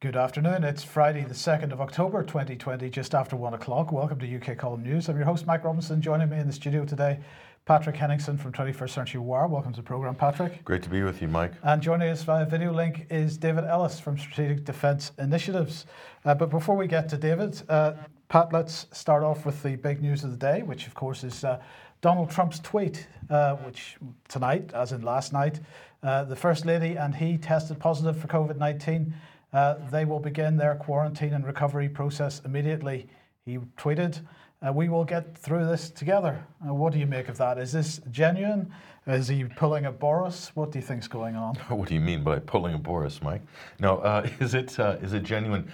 Good afternoon. It's Friday, the 2nd of October 2020, just after one o'clock. Welcome to UK Column News. I'm your host, Mike Robinson. Joining me in the studio today, Patrick Henningsen from 21st Century Wire. Welcome to the programme, Patrick. Great to be with you, Mike. And joining us via video link is David Ellis from Strategic Defence Initiatives. Uh, but before we get to David, uh, Pat, let's start off with the big news of the day, which of course is uh, Donald Trump's tweet, uh, which tonight, as in last night, uh, the First Lady and he tested positive for COVID 19. Uh, they will begin their quarantine and recovery process immediately. He tweeted, uh, We will get through this together. Uh, what do you make of that? Is this genuine? Is he pulling a Boris? What do you think's going on? What do you mean by pulling a Boris, Mike? No, uh, is it uh, is it genuine?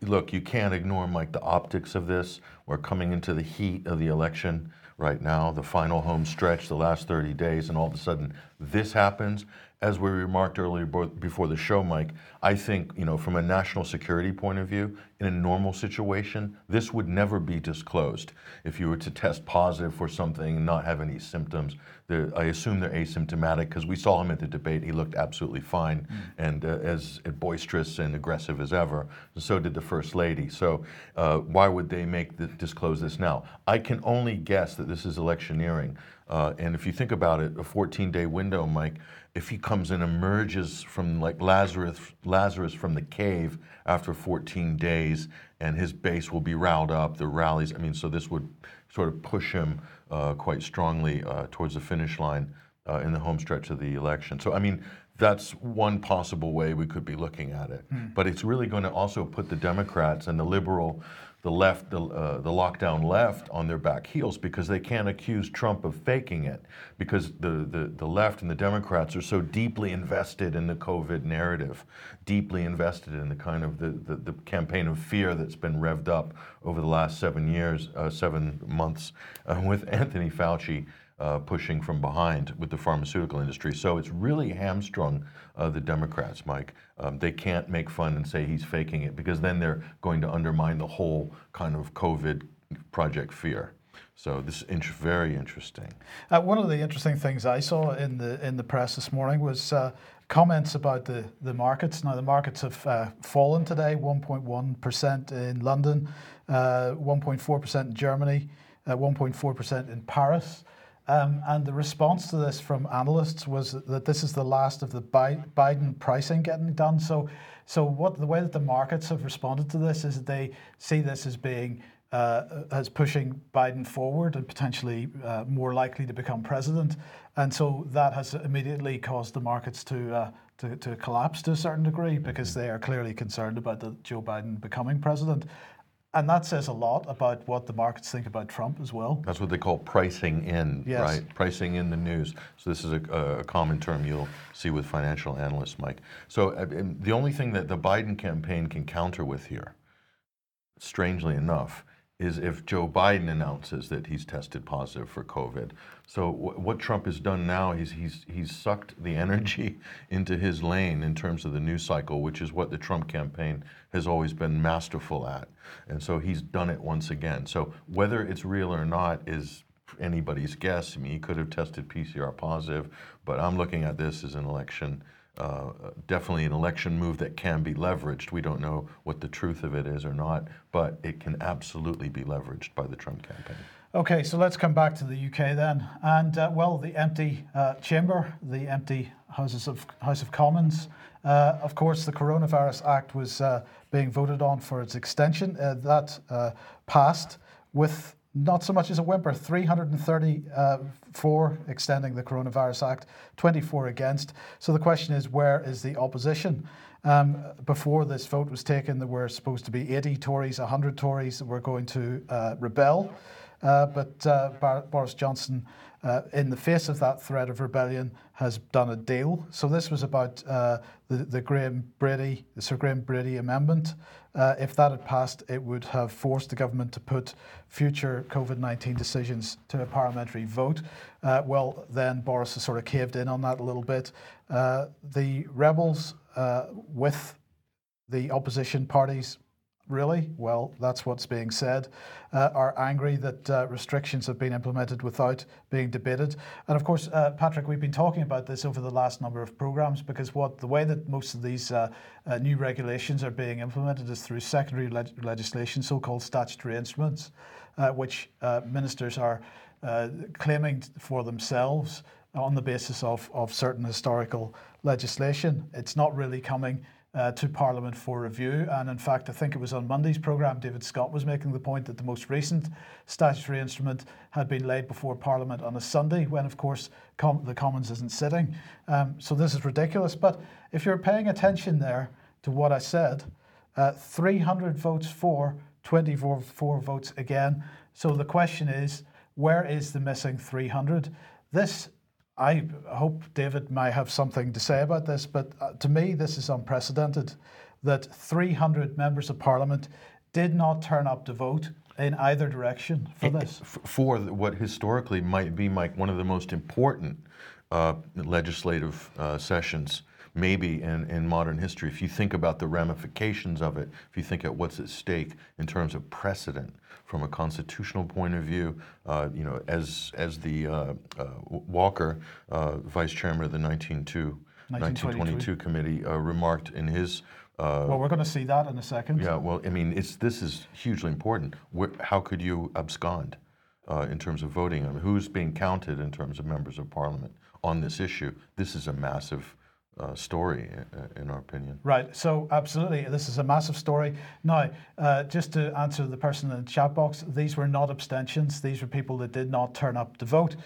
Look, you can't ignore, Mike, the optics of this. We're coming into the heat of the election right now, the final home stretch, the last 30 days, and all of a sudden this happens as we remarked earlier before the show, Mike, I think, you know, from a national security point of view, in a normal situation, this would never be disclosed. If you were to test positive for something and not have any symptoms, I assume they're asymptomatic because we saw him at the debate. He looked absolutely fine mm. and uh, as boisterous and aggressive as ever. So did the First Lady. So uh, why would they make the, disclose this now? I can only guess that this is electioneering. Uh, and if you think about it, a 14 day window, Mike, if he comes and emerges from like Lazarus, Lazarus from the cave after 14 days, and his base will be riled up, the rallies. I mean, so this would sort of push him uh, quite strongly uh, towards the finish line uh, in the home stretch of the election. So, I mean, that's one possible way we could be looking at it. Mm. But it's really going to also put the Democrats and the liberal the left, the, uh, the lockdown left on their back heels because they can't accuse Trump of faking it because the, the, the left and the Democrats are so deeply invested in the COVID narrative, deeply invested in the kind of the, the, the campaign of fear that's been revved up over the last seven years, uh, seven months uh, with Anthony Fauci uh, pushing from behind with the pharmaceutical industry. So it's really hamstrung uh, the Democrats, Mike. Um, they can't make fun and say he's faking it because then they're going to undermine the whole kind of COVID project fear. So this is int- very interesting. Uh, one of the interesting things I saw in the in the press this morning was uh, comments about the, the markets. Now the markets have uh, fallen today, 1.1% in London, 1.4% uh, in Germany, 1.4% uh, in Paris. Um, and the response to this from analysts was that this is the last of the Biden pricing getting done. So, so what the way that the markets have responded to this is that they see this as being uh, as pushing Biden forward and potentially uh, more likely to become president, and so that has immediately caused the markets to, uh, to to collapse to a certain degree because they are clearly concerned about the Joe Biden becoming president. And that says a lot about what the markets think about Trump as well. That's what they call pricing in, yes. right? Pricing in the news. So this is a, a, common term you'll see with financial analysts, Mike. So uh, the only thing that the Biden campaign can counter with here, strangely enough, is if Joe Biden announces that he's tested positive for COVID. So w- what Trump has done now is he's he's sucked the energy into his lane in terms of the news cycle, which is what the Trump campaign has always been masterful at. And so he's done it once again. So whether it's real or not is anybody's guess. I mean, he could have tested PCR positive, but I'm looking at this as an election uh, definitely an election move that can be leveraged. We don't know what the truth of it is or not, but it can absolutely be leveraged by the Trump campaign. Okay, so let's come back to the UK then. And uh, well, the empty uh, chamber, the empty Houses of House of Commons. Uh, of course, the Coronavirus Act was uh, being voted on for its extension. Uh, that passed with not so much as a whimper 334 uh, extending the Coronavirus Act, 24 against. So the question is where is the opposition? Um, before this vote was taken, there were supposed to be 80 Tories, 100 Tories that were going to uh, rebel. Uh, but uh, Bar- Boris Johnson, uh, in the face of that threat of rebellion, has done a deal. So this was about uh, the, the Graham Brady, the Sir Graham Brady Amendment. Uh, if that had passed, it would have forced the government to put future COVID 19 decisions to a parliamentary vote. Uh, well, then Boris has sort of caved in on that a little bit. the rebels, with the opposition parties, really? Well, that's what's being said. Uh, are angry that uh, restrictions have been implemented without being debated. And of course, uh, Patrick, we've been talking about this over the last number of programs because what the way that most of these uh, uh, new regulations are being implemented is through secondary leg- legislation, so-called statutory instruments, uh, which ministers are claiming for themselves on the basis of, of certain historical legislation. It's not really coming uh, to Parliament for review. And in fact, I think it was on Monday's programme, David Scott was making the point that the most recent statutory instrument had been laid before Parliament on a Sunday, when, of course, com- the Commons isn't sitting. Um, so this is ridiculous. But if you're paying attention there to what I said, uh, 300 votes for, 24 votes again. So the question is, where is the missing 300? This I hope David might have something to say about this, but uh, to me, this is unprecedented that 300 members of parliament did not turn up to vote in either direction for this. For what historically might be like one of the most important uh, legislative uh, sessions maybe in, in modern history, if you think about the ramifications of it, if you think at what's at stake in terms of precedent from a constitutional point of view, uh, you know, as as the uh, uh, Walker, uh, vice chairman of the 1922, 1922 committee, uh, remarked in his. Uh, well, we're going to see that in a second. Yeah, well, I mean, it's this is hugely important. Where, how could you abscond in terms of voting? I mean, who's being counted in terms of members of parliament on this issue? This is a massive uh, story, uh, in our opinion. Right. So, absolutely, this is a massive story. Now, uh, just to answer the person in the chat box, these were not abstentions. These were people that did not turn up to vote.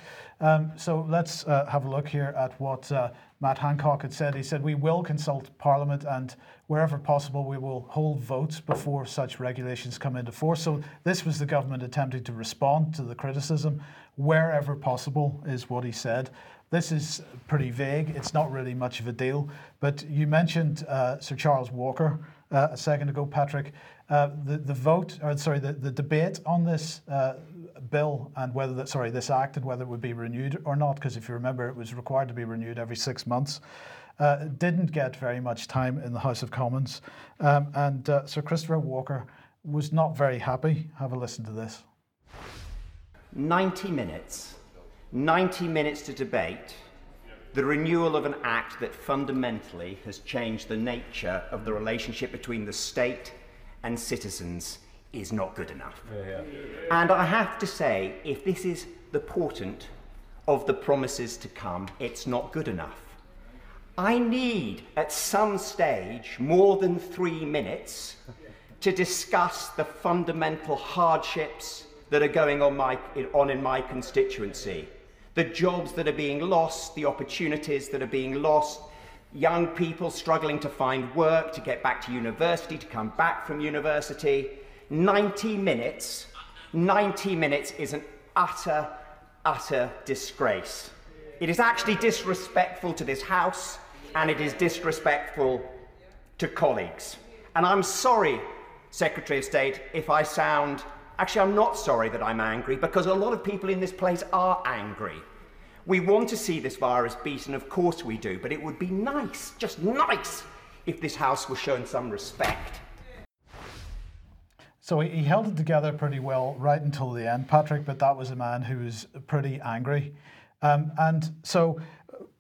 Um, so, let's uh, have a look here at what uh, Matt Hancock had said. He said, We will consult Parliament and wherever possible, we will hold votes before such regulations come into force. So, this was the government attempting to respond to the criticism wherever possible, is what he said. This is pretty vague. It's not really much of a deal. But you mentioned uh, Sir Charles Walker uh, a second ago, Patrick. Uh, the, the vote, or sorry, the, the debate on this uh, bill and whether that, sorry, this act and whether it would be renewed or not, because if you remember, it was required to be renewed every six months. Uh, didn't get very much time in the House of Commons. Um, and uh, Sir Christopher Walker was not very happy. Have a listen to this. 90 minutes 90 minutes to debate the renewal of an act that fundamentally has changed the nature of the relationship between the state and citizens is not good enough. Yeah, yeah. And I have to say, if this is the portent of the promises to come, it's not good enough. I need, at some stage, more than three minutes to discuss the fundamental hardships that are going on, my, on in my constituency the jobs that are being lost, the opportunities that are being lost, young people struggling to find work, to get back to university, to come back from university. 90 minutes, 90 minutes is an utter, utter disgrace. It is actually disrespectful to this House and it is disrespectful to colleagues. And I'm sorry, Secretary of State, if I sound Actually, I'm not sorry that I'm angry because a lot of people in this place are angry. We want to see this virus beaten, of course we do, but it would be nice, just nice, if this House was shown some respect. So he held it together pretty well right until the end, Patrick, but that was a man who was pretty angry. Um, and so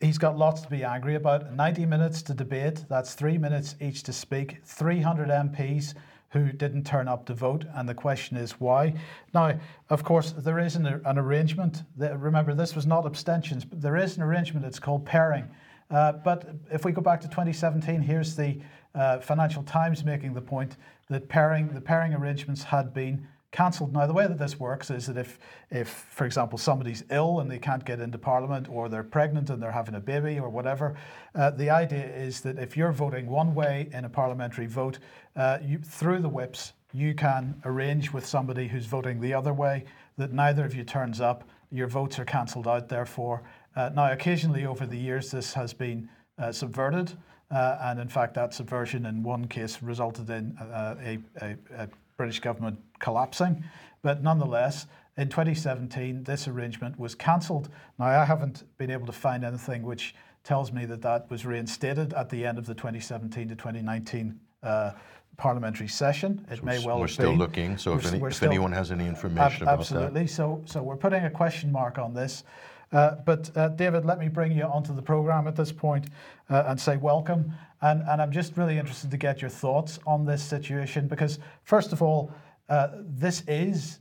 he's got lots to be angry about. 90 minutes to debate, that's three minutes each to speak, 300 MPs who didn't turn up to vote, and the question is why. Now, of course, there is an, an arrangement. That, remember, this was not abstentions, but there is an arrangement. It's called pairing. Uh, but if we go back to 2017, here's the uh, Financial Times making the point that pairing the pairing arrangements had been cancelled. Now, the way that this works is that if, if, for example, somebody's ill and they can't get into Parliament, or they're pregnant and they're having a baby, or whatever, uh, the idea is that if you're voting one way in a parliamentary vote, uh, you, through the whips, you can arrange with somebody who's voting the other way that neither of you turns up, your votes are cancelled out, therefore. Uh, now, occasionally over the years, this has been uh, subverted. Uh, and in fact, that subversion in one case resulted in uh, a, a, a British government collapsing. But nonetheless, in 2017, this arrangement was cancelled. Now, I haven't been able to find anything which tells me that that was reinstated at the end of the 2017 to 2019 uh, parliamentary session. It may well be we're have still been. looking. So We're if, any, if still- anyone has any Ab- information about that. absolutely. So, so we're putting a question mark on this. Uh, but uh, David, let me bring you onto the program at this point, uh, and say welcome. And, and I'm just really interested to get your thoughts on this situation because, first of all, uh, this is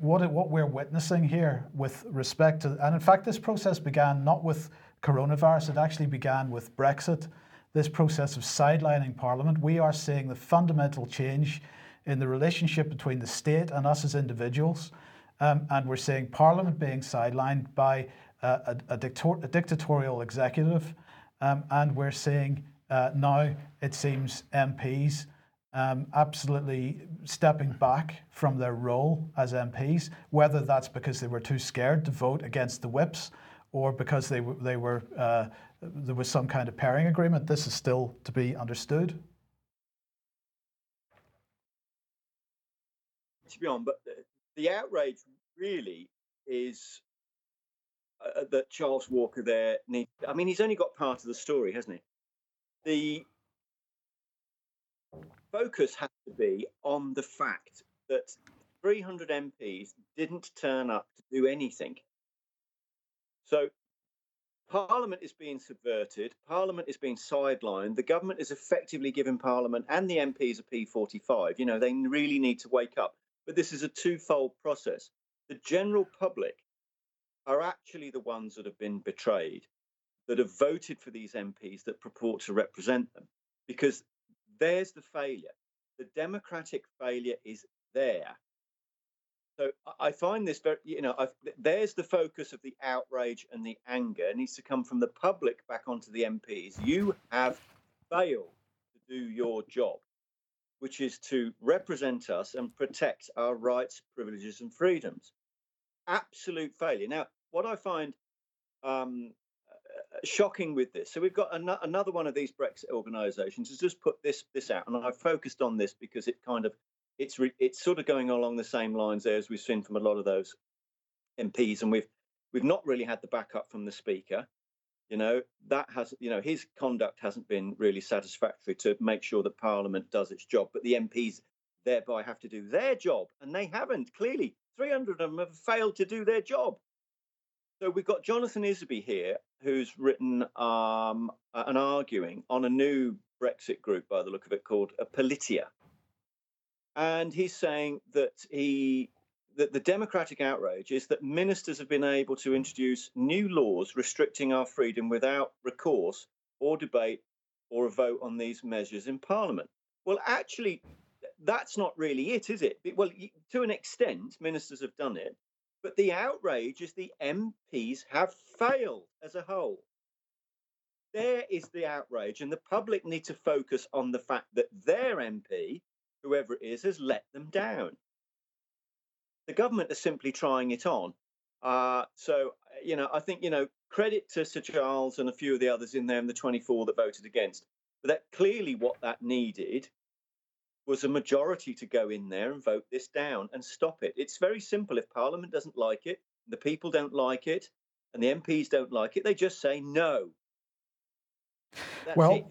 what it, what we're witnessing here with respect to, and in fact, this process began not with coronavirus; it actually began with Brexit. This process of sidelining Parliament, we are seeing the fundamental change in the relationship between the state and us as individuals. Um, and we're seeing Parliament being sidelined by uh, a, a, a dictatorial executive. Um, and we're seeing uh, now, it seems, MPs um, absolutely stepping back from their role as MPs, whether that's because they were too scared to vote against the whips or because they, they were, uh, there was some kind of pairing agreement. This is still to be understood. to be on, but the, the outrage really is uh, that Charles Walker there needs. I mean, he's only got part of the story, hasn't he? The focus has to be on the fact that 300 MPs didn't turn up to do anything. So Parliament is being subverted. Parliament is being sidelined. The government is effectively giving Parliament and the MPs a P45. You know, they really need to wake up. But this is a twofold process. The general public are actually the ones that have been betrayed, that have voted for these MPs that purport to represent them, because there's the failure. The democratic failure is there. So I- find this very, you know, I've, there's the focus of the outrage and the anger. It needs to come from the public back onto the MPs. You have failed to do your job, which is to represent us and protect our rights, privileges, and freedoms. Absolute failure. Now, what I find um, shocking with this, so we've got ano- another one of these Brexit organisations has just put this this out, and I've focused on this because it kind of it's re- it's sort of going along the same lines there as we've seen from a lot of those MPs, and we've we've not really had the backup from the speaker. You know that has you know his conduct hasn't been really satisfactory to make sure that Parliament does its job, but the MPs thereby have to do their job, and they haven't. Clearly, 300 of them have failed to do their job. So we've got Jonathan Isaby here, who's written um, arguing on a new Brexit group, by the look of it, called a Politia, and he's saying that he that the democratic outrage is that ministers have been able to introduce new laws restricting our freedom without recourse or debate or a vote on these measures in Parliament. Well, actually, that's not really it, is it? Well, to an extent, ministers have done it, but the outrage is the MPs have failed as a whole. There is the outrage, and the public need to focus on the fact that their MP, whoever it is, has let them down. The government is simply trying it on. Uh, so, you know, I think, you know, credit to Sir Charles and a few of the others in there and the 24 that voted against. But that clearly what that needed was a majority to go in there and vote this down and stop it. It's very simple. If Parliament doesn't like it, the people don't like it, and the MPs don't like it, they just say no. That's well, it.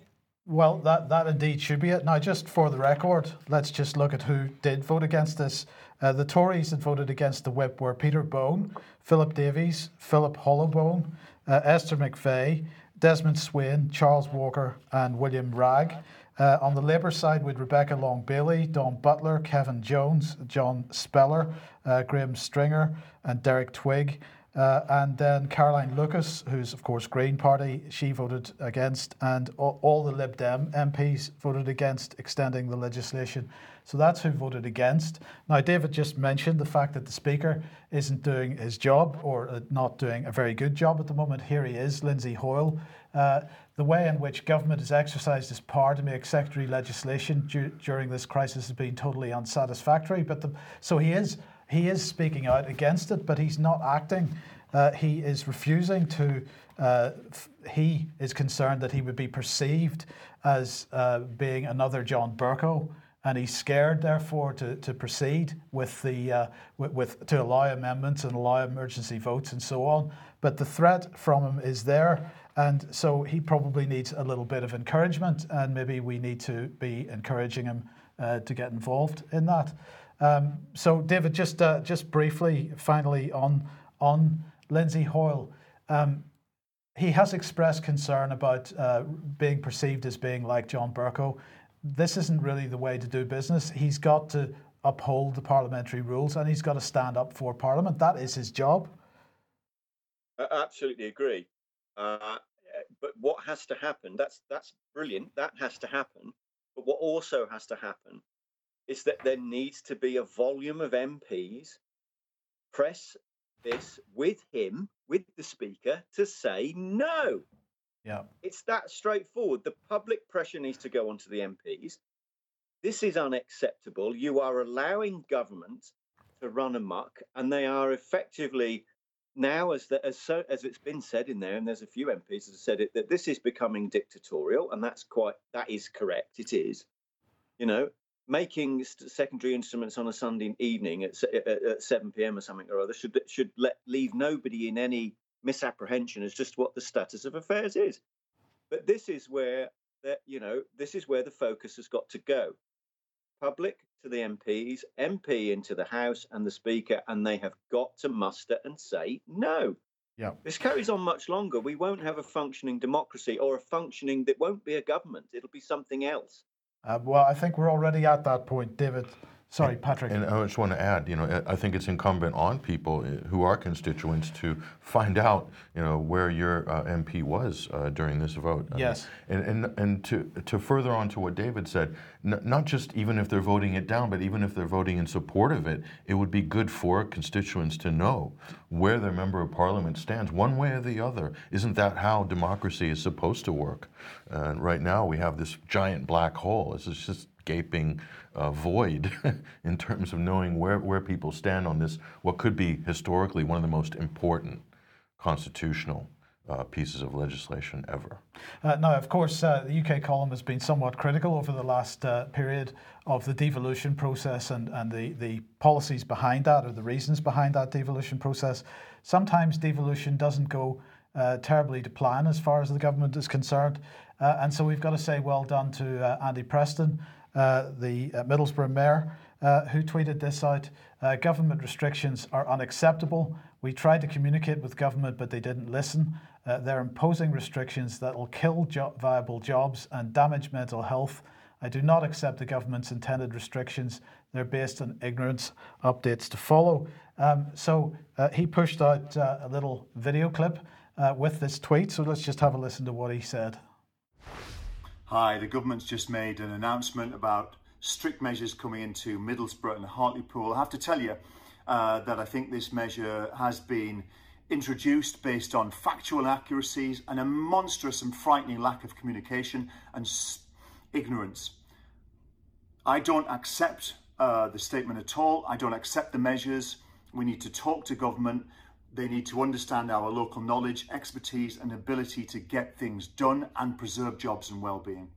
well, that, that indeed should be it. Now, just for the record, let's just look at who did vote against this. Uh, the Tories that voted against the whip were Peter Bone, Philip Davies, Philip Hollobone, uh, Esther McVey, Desmond Swayne, Charles Walker, and William Wragg. Uh, on the Labour side, with Rebecca Long Bailey, Dawn Butler, Kevin Jones, John Spellar, uh, Graham Stringer, and Derek Twigg. Uh, and then Caroline Lucas, who's of course Green Party, she voted against, and all, all the Lib Dem MPs voted against extending the legislation. So that's who voted against. Now, David just mentioned the fact that the Speaker isn't doing his job or uh, not doing a very good job at the moment. Here he is, Lindsay Hoyle. Uh, the way in which government has exercised its power to make secondary legislation du- during this crisis has been totally unsatisfactory. But the, so he is he is speaking out against it, but he's not acting. Uh, he is refusing to. Uh, f- he is concerned that he would be perceived as uh, being another John Bercow, and he's scared, therefore, to, to proceed with the uh, with, with to allow amendments and allow emergency votes and so on. But the threat from him is there, and so he probably needs a little bit of encouragement, and maybe we need to be encouraging him uh, to get involved in that. Um, so, David, just uh, just briefly, finally on on Lindsay Hoyle. Um, he has expressed concern about uh, being perceived as being like John Bercow. This isn't really the way to do business. He's got to uphold the parliamentary rules and he's got to stand up for Parliament. That is his job. I absolutely agree. Uh, but what has to happen? That's that's brilliant. That has to happen. But what also has to happen is that there needs to be a volume of MPs press this with him, with the speaker, to say no. Yeah. It's that straightforward. The public pressure needs to go onto the MPs. This is unacceptable. You are allowing government to run amok, and they are effectively now, as the, as so, as it's been said in there, and there's a few MPs that have said it, that this is becoming dictatorial, and that's quite that is correct. It is, you know, making secondary instruments on a Sunday evening at, at, at 7 p.m. or something or other should should let leave nobody in any misapprehension as just what the status of affairs is. But this is where that you know this is where the focus has got to go. Public to the MPs, MP into the House and the Speaker, and they have got to muster and say no. Yeah. This carries on much longer. We won't have a functioning democracy or a functioning that won't be a government. It'll be something else. Uh, well, I think we're already at that point, David. Sorry, Patrick. And I just want to add, you know, I think it's incumbent on people eh, who are constituents to find out, you know, where your uh, MP was uh, during this vote. I yes. Mean, and, and and to to further on to what David said, n- not just even if they're voting it down, but even if they're voting in support of it, it would be good for constituents to know where their member of parliament stands, one way or the other. Isn't that how democracy is supposed to work? And right now we have this giant black hole. This is just gaping uh, void in terms of knowing where, where people stand on this, what could be historically one of the most important constitutional uh, pieces of legislation ever. Uh, now, of course, uh, the UK column has been somewhat critical over the last uh, period of the devolution process and, and the, the policies behind that or the reasons behind that devolution process. Sometimes devolution doesn't go uh, terribly to plan as far as the government is concerned. Uh, and so we've got to say well done to Andy Preston the uh, Middlesbrough mayor, uh, who tweeted this out Government restrictions are unacceptable. We tried to communicate with government, but they didn't listen. they're imposing restrictions that will kill jo- viable jobs and damage mental health. I do not accept the government's intended restrictions. They're based on ignorance. Updates to follow. Um, so uh, he pushed out uh, a little video clip uh, with this tweet. So let's just have a listen to what he said. Hi, the government's just made an announcement about strict measures coming into Middlesbrough and Hartlepool. I have to tell you uh, that I think this measure has been introduced based on factual accuracies and a monstrous and frightening lack of communication and ignorance. I don't accept uh, the statement at all. I don't accept the measures. We need to talk to government. They need to understand our local knowledge, expertise, and ability to get things done and preserve jobs and well-being.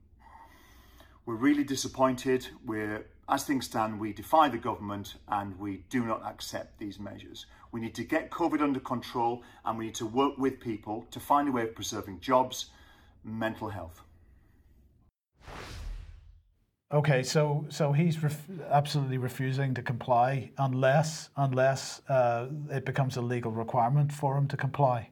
We're really disappointed. We're, as things stand, we defy the government and we do not accept these measures. We need to get COVID under control and we need to work with people to find a way of preserving jobs, mental health. Okay, so so he's ref- absolutely refusing to comply unless unless uh, it becomes a legal requirement for him to comply.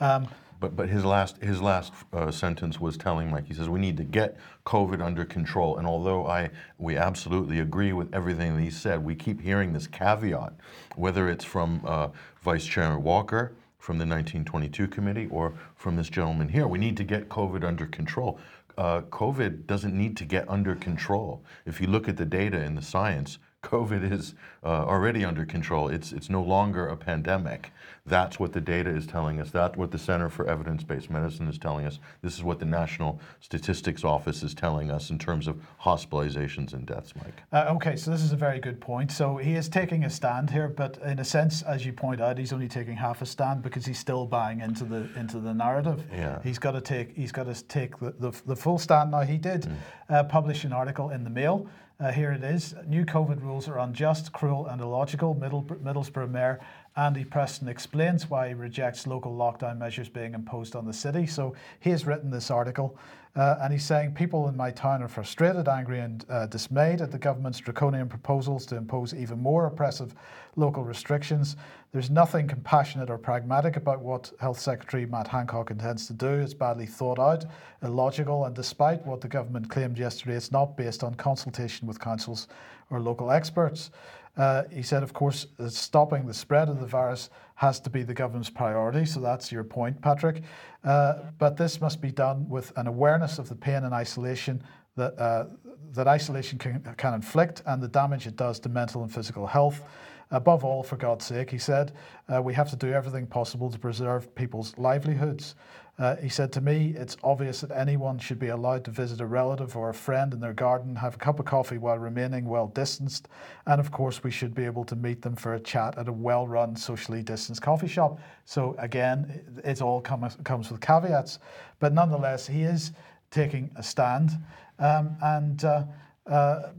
Um, but but his last his last uh, sentence was telling Mike. He says we need to get COVID under control. And although I we absolutely agree with everything that he said, we keep hearing this caveat, whether it's from uh, Vice Chairman Walker from the 1922 committee or from this gentleman here. We need to get COVID under control uh, COVID doesn't need to get under control. If you look at the data and the science, COVID is uh, already under control. It's, it's no longer a pandemic. That's what the data is telling us. That's what the Center for Evidence Based Medicine is telling us. This is what the National Statistics Office is telling us in terms of hospitalizations and deaths, Mike. Uh, okay, so this is a very good point. So he is taking a stand here, but in a sense, as you point out, he's only taking half a stand because he's still buying into the into the narrative. Yeah. He's got to take he's got to take the, the, the full stand. Now he did mm. uh, publish an article in the Mail uh, here it is. New COVID rules are unjust, cruel, and illogical. Middle, Middlesbrough Mayor Andy Preston explains why he rejects local lockdown measures being imposed on the city. So he has written this article uh, and he's saying people in my town are frustrated, angry, and uh, dismayed at the government's draconian proposals to impose even more oppressive local restrictions. There's nothing compassionate or pragmatic about what Health Secretary Matt Hancock intends to do. It's badly thought out, illogical, and despite what the government claimed yesterday, it's not based on consultation with councils or local experts. Uh, he said, of course, stopping the spread of the virus has to be the government's priority. So that's your point, Patrick. Uh, but this must be done with an awareness of the pain and isolation that, uh, that isolation can, can inflict and the damage it does to mental and physical health. Above all, for God's sake, he said, uh, we have to do everything possible to preserve people's livelihoods. Uh, he said to me, It's obvious that anyone should be allowed to visit a relative or a friend in their garden, have a cup of coffee while remaining well distanced, and of course, we should be able to meet them for a chat at a well run, socially distanced coffee shop. So, again, it all come, comes with caveats, but nonetheless, he is taking a stand. Um, and uh, uh,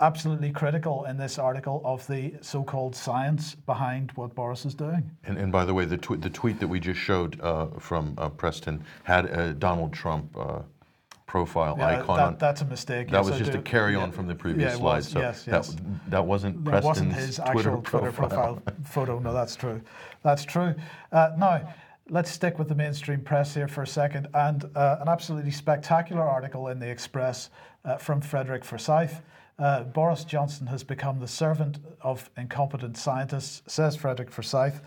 absolutely critical in this article of the so-called science behind what Boris is doing. And, and by the way, the, tw- the tweet that we just showed uh, from uh, Preston had a Donald Trump uh, profile yeah, icon that. That's a mistake. That yes, was just a carry on yeah, from the previous yeah, slide. was, so yes, that, yes. that wasn't That Preston's wasn't his Twitter, actual Twitter profile. profile photo. No, that's true. That's true. Uh, now, let's stick with the mainstream press here for a second. And uh, an absolutely spectacular article in the Express uh, from Frederick Forsyth. Uh, Boris Johnson has become the servant of incompetent scientists, says Frederick Forsyth.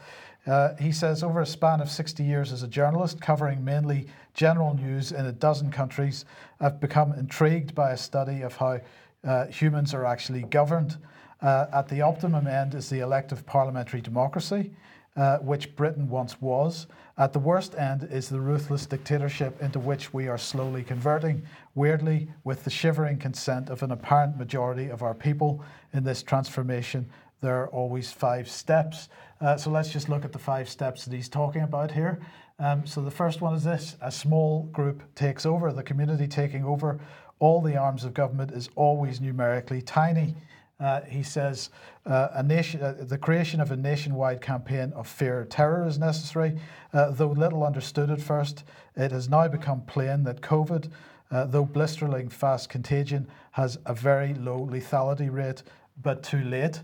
Uh, he says, over a span of 60 years as a journalist, covering mainly general news in a dozen countries, I've become intrigued by a study of how uh, humans are actually governed. Uh, at the optimum end is the elective parliamentary democracy uh, which Britain once was. At the worst end is the ruthless dictatorship into which we are slowly converting, weirdly, with the shivering consent of an apparent majority of our people in this transformation. There are always five steps. Uh, so let's just look at the five steps that he's talking about here. Um, so the first one is this a small group takes over, the community taking over. All the arms of government is always numerically tiny. Uh, he says uh, nation, uh, the creation of a nationwide campaign of fear terror is necessary. Uh, though little understood at first, it has now become plain that COVID, uh, though blisteringly fast contagion, has a very low lethality rate, but too late.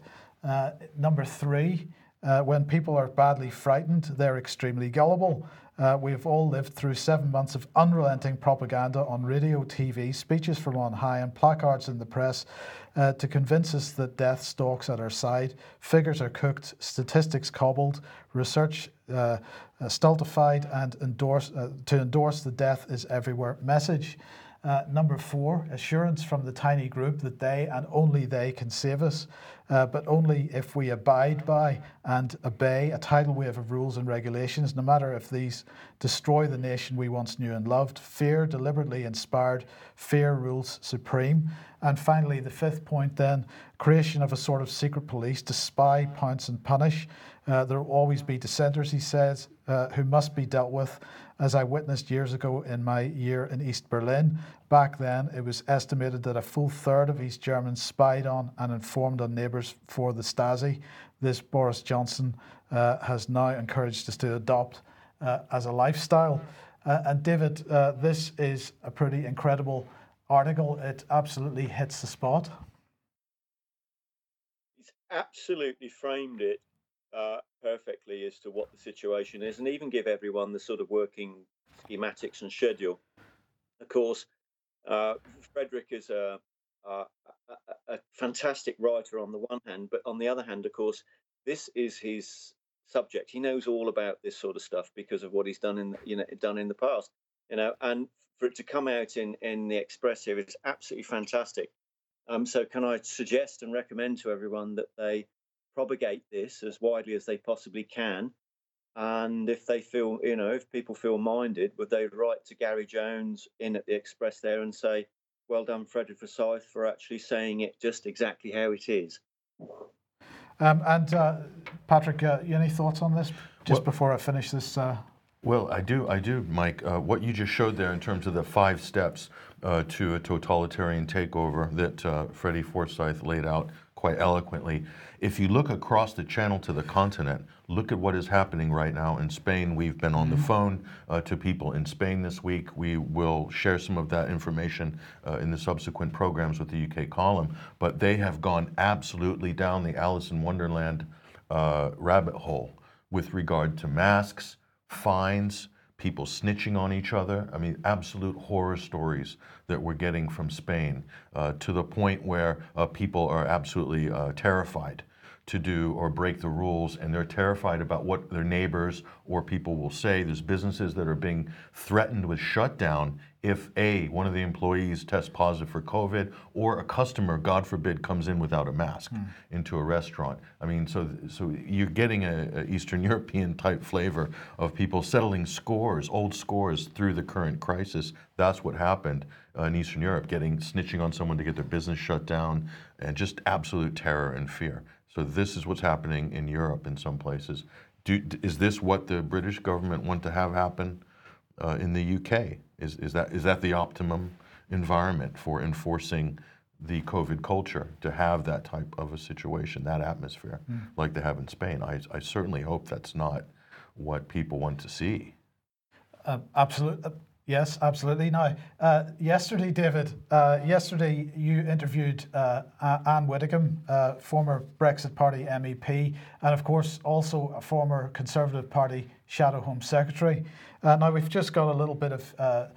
Number three, when people are badly frightened, they're extremely gullible. Uh, we've all lived through seven months of unrelenting propaganda on radio, TV, speeches from on high, and placards in the press uh, to convince us that death stalks at our side. Figures are cooked, statistics cobbled, research uh, uh stultified, and endorse, uh, to endorse the death is everywhere message. Uh, number four, assurance from the tiny group that they and only they can save us, uh, but only if we abide by and obey a tidal wave of rules and regulations, no matter if these destroy the nation we once knew and loved. Fear, deliberately inspired, fear rules supreme. And finally, the fifth point then creation of a sort of secret police to spy, pounce, and punish. Uh, there will always be dissenters, he says, uh, who must be dealt with as I witnessed years ago in my year in East Berlin. Back then, it was estimated that a full third of East Germans spied on and informed on neighbours for the Stasi. This Boris Johnson uh, has now encouraged us to adopt uh, as a lifestyle. Uh, and David, uh, this is a pretty incredible article. It absolutely hits the spot. He's absolutely framed it uh, perfectly as to what the situation is and even give everyone the sort of working schematics and schedule. Of course, uh, Frederick is a, a, a, fantastic writer on the one hand, but on the other hand, of course, this is his subject. He knows all about this sort of stuff because of what he's done in you know done in the past. You know, and for it to come out in in the Express here is absolutely fantastic. Um, so, can I suggest and recommend to everyone that they propagate this as widely as they possibly can. And if they feel, you know, if people feel minded, would they write to Gary Jones in at the Express there and say, well done, Frederick Forsyth, for actually saying it just exactly how it is? Um, and uh, Patrick, uh, any thoughts on this just well, before I finish this? Uh... Well, I do, I do, Mike. Uh, what you just showed there in terms of the five steps uh, to a totalitarian takeover that uh, Freddie Forsyth laid out quite eloquently. If you look across the channel to the continent, look at what is happening right now in Spain. We've been on the phone uh, to people in Spain this week. We will share some of that information uh, in the subsequent programs with the UK column. But they have gone absolutely down the Alice in Wonderland uh, rabbit hole with regard to masks, fines, people snitching on each other. I mean, absolute horror stories that we're getting from Spain uh, to the point where uh, people are absolutely uh, terrified to do or break the rules, and they're terrified about what their neighbors or people will say. There's businesses that are being threatened with shutdown if A, one of the employees tests positive for COVID, or a customer, God forbid, comes in without a mask Hmm. into a restaurant. I mean, so so you're getting a, a Eastern European type flavor of people settling scores, old scores, through the current crisis. That's what happened uh, in Eastern Europe, getting snitching on someone to get their business shut down, and just absolute terror and fear. So this is what's happening in Europe in some places. Do, is this what the British government want to have happen uh, in the UK? Is, is, that, is that the optimum environment for enforcing the COVID culture to have that type of a situation, that atmosphere, like they have in Spain? I, I certainly hope that's not what people want to see. Uh, absolute, uh, yes, absolutely. Now, uh, yesterday, David, uh, yesterday you interviewed uh, Ann Widdecombe, uh, former Brexit Party MEP, and of course also a former Conservative Party Shadow Home Secretary. Uh, now, we've just got a little bit of uh,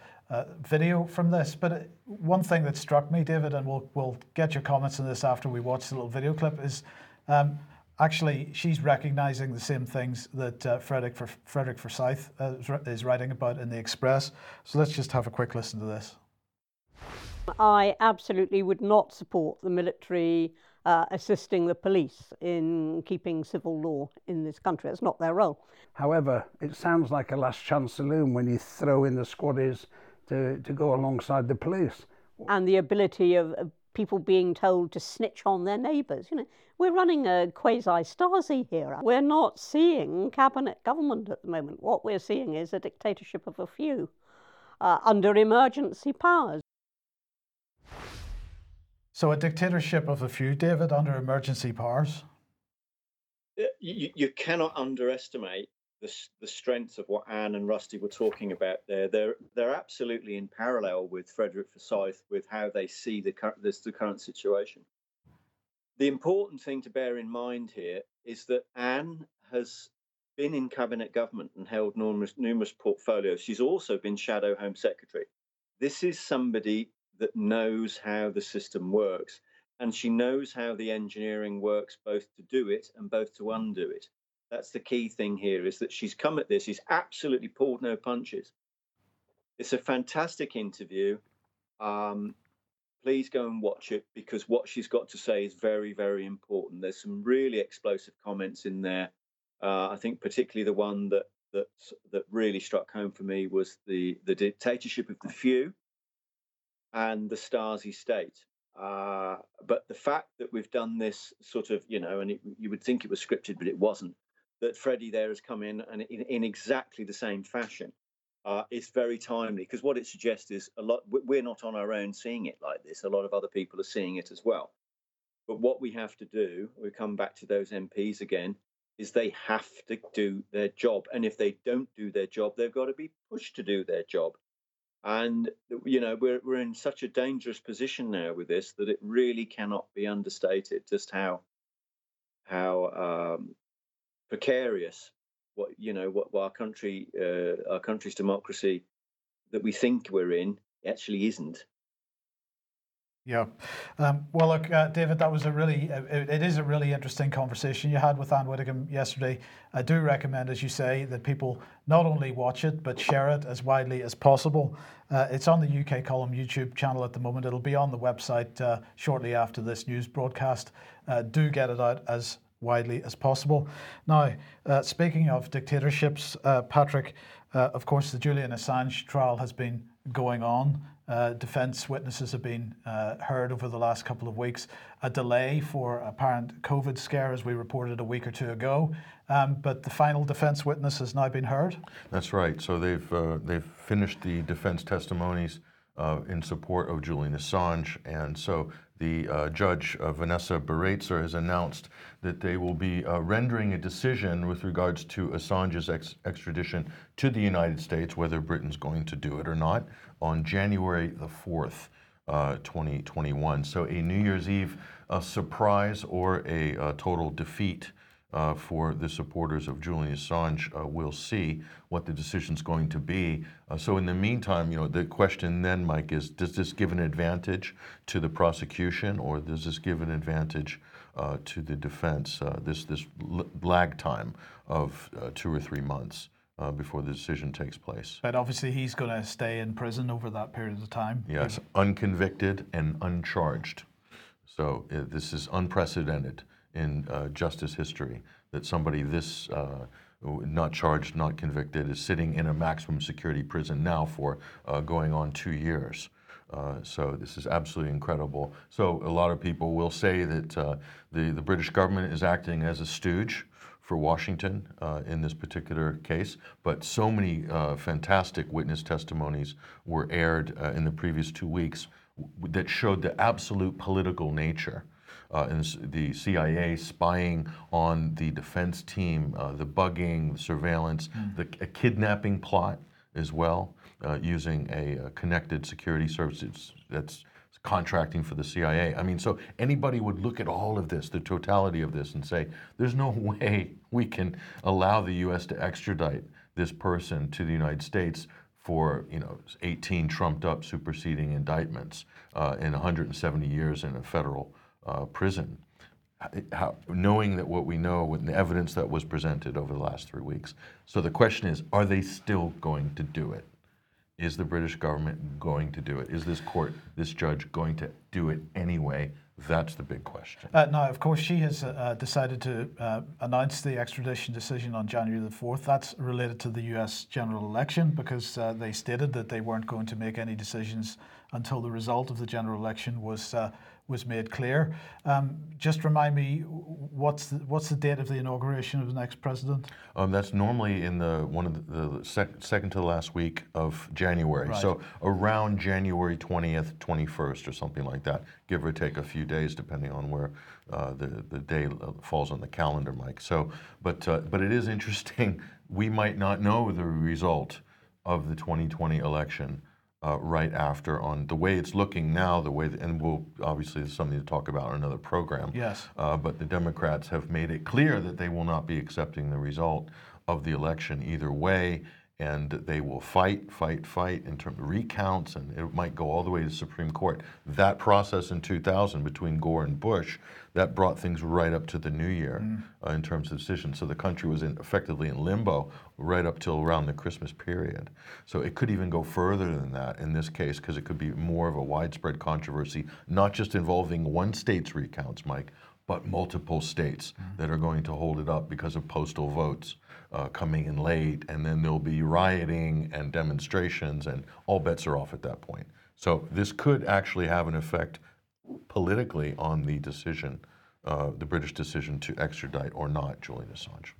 video from this, but one thing that struck me, David, and we'll, we'll get your comments on this after we watch the little video clip, is um, actually she's recognizing the same things that uh, Frederick, for, Frederick Forsyth uh, is writing about in the Express. So let's just have a quick listen to this. I absolutely would not support the military uh, assisting the police in keeping civil law in this country. It's not their role. However, it sounds like a last chance saloon when you throw in the squaddies to, to go alongside the police. And the ability of, of people being told to snitch on their neighbours. You know, we're running a quasi Stasi here. We're not seeing cabinet government at the moment. What we're seeing is a dictatorship of a few uh, under emergency powers. So a dictatorship of a few, David, under emergency powers. Uh, You, you cannot underestimate the, the strength of what Anne and Rusty were talking about there. They're they're absolutely in parallel with Frederick Forsyth with how they see the cur- this, the current situation. The important thing to bear in mind here is that Anne has been in cabinet government and held numerous, numerous portfolios. She's also been shadow home secretary. This is somebody that knows how the system works and she knows how the engineering works both to do it and both to undo it that's the key thing here is that she's come at this she's absolutely pulled no punches. It's a fantastic interview. Um, please go and watch it because what she's got to say is very very important. There's some really explosive comments in there. Uh, i think particularly the one that that that really struck home for me was the the dictatorship of the few and the Stasi state. Uh, but the fact that we've done this sort of, you know, and it, you would think it was scripted, but it wasn't, that Freddie there has come in and in, in exactly the same fashion uh, is very timely because what it suggests is a lot, we- we're not on our own seeing it like this. A lot of other people are seeing it as well. But what we have to do, we come back to those MPs again, is they have to do their job. And if they don't do their job, they've got to be pushed to do their job. And you know we're we're in such a dangerous position now with this that it really cannot be understated just how how um, precarious what you know what, what our country uh, our country's democracy that we think we're in actually isn't. Yeah. Um, well, look, uh, David, that was a really, uh, it, it is a really interesting conversation you had with Ann Widdecombe yesterday. I do recommend, as you say, that people not only watch it, but share it as widely as possible. Uh, it's on the UK Column YouTube channel at the moment. It'll be on the website uh, shortly after this news broadcast. Uh, do get it out as widely as possible. Now, uh, speaking of dictatorships, uh, Patrick, uh, of course, the Julian Assange trial has been going on. Uh, defence witnesses have been uh, heard over the last couple of weeks. A delay for apparent COVID scare, as we reported a week or two ago. Um, but the final defence witness has now been heard. That's right. So they've uh, they've finished the defense testimonies uh, in support of Julian Assange. And so the uh, judge, uh, Vanessa Baraitser, has announced that they will be uh, rendering a decision with regards to Assange's ex- extradition to the United States, whether Britain's going to do it or not, on January the 4th, uh, 2021. So a New Year's Eve surprise or a uh, total defeat uh, for the supporters of Julian Assange. Uh, we'll see what the decision's going to be. Uh, so in the meantime, you know, the question then, Mike, is does this give an advantage to the prosecution or does this give an advantage uh, to the defense? Uh, this this lag time of uh, two or three months. before the decision takes place. But obviously, he's going to stay in prison over that period of time. Yes, unconvicted and uncharged. So this is unprecedented in uh, justice history that somebody this uh, not charged, not convicted, is sitting in a maximum security prison now for uh, going on two years. Uh, so this is absolutely incredible. So a lot of people will say that uh, the the British government is acting as a stooge for Washington uh, in this particular case, but so many fantastic witness testimonies were aired in the previous two weeks that showed the absolute political nature uh, and the CIA spying on the defense team, uh, the bugging, the surveillance, mm. the a kidnapping plot as well, uh, using a, a, connected security service that's contracting for the CIA. I mean, so anybody would look at all of this, the totality of this, and say, there's no way we can allow the U.S. to extradite this person to the United States for you know 18 trumped up superseding indictments uh, in 170 years in a federal uh, prison. How, knowing that what we know with the evidence that was presented over the last three weeks. So the question is, are they still going to do it? Is the British government going to do it? Is this court, this judge, going to do it anyway? That's the big question. Uh, now, of course, she has uh, decided to uh, announce the extradition decision on January the 4th. That's related to the US general election because uh, they stated that they weren't going to make any decisions until the result of the general election was uh, was made clear. Um, just remind me, what's the, what's the date of the inauguration of the next president? Um, that's normally in the one of the, the sec, second to the last week of January. Right. So around January 20th, 21st, or something like that, give or take a few days, depending on where uh, the the day falls on the calendar, Mike. So, but uh, but it is interesting. We might not know the result of the 2020 election uh, right after on the way it's looking now, the way, that, and we'll obviously there's something to talk about in another program. Yes. Uh, but the Democrats have made it clear that they will not be accepting the result of the election either way, and they will fight, fight, fight in terms of recounts, and it might go all the way to the Supreme Court. That process in 2000 between Gore and Bush, that brought things right up to the new year mm. uh, in terms of decisions. So the country was in, effectively in limbo right up till around the Christmas period. So it could even go further than that in this case because it could be more of a widespread controversy, not just involving one state's recounts, Mike, but multiple states mm. that are going to hold it up because of postal votes uh, coming in late, and then there'll be rioting and demonstrations, and all bets are off at that point. So this could actually have an effect politically on the decision, uh, the British decision to extradite or not Julian Assange.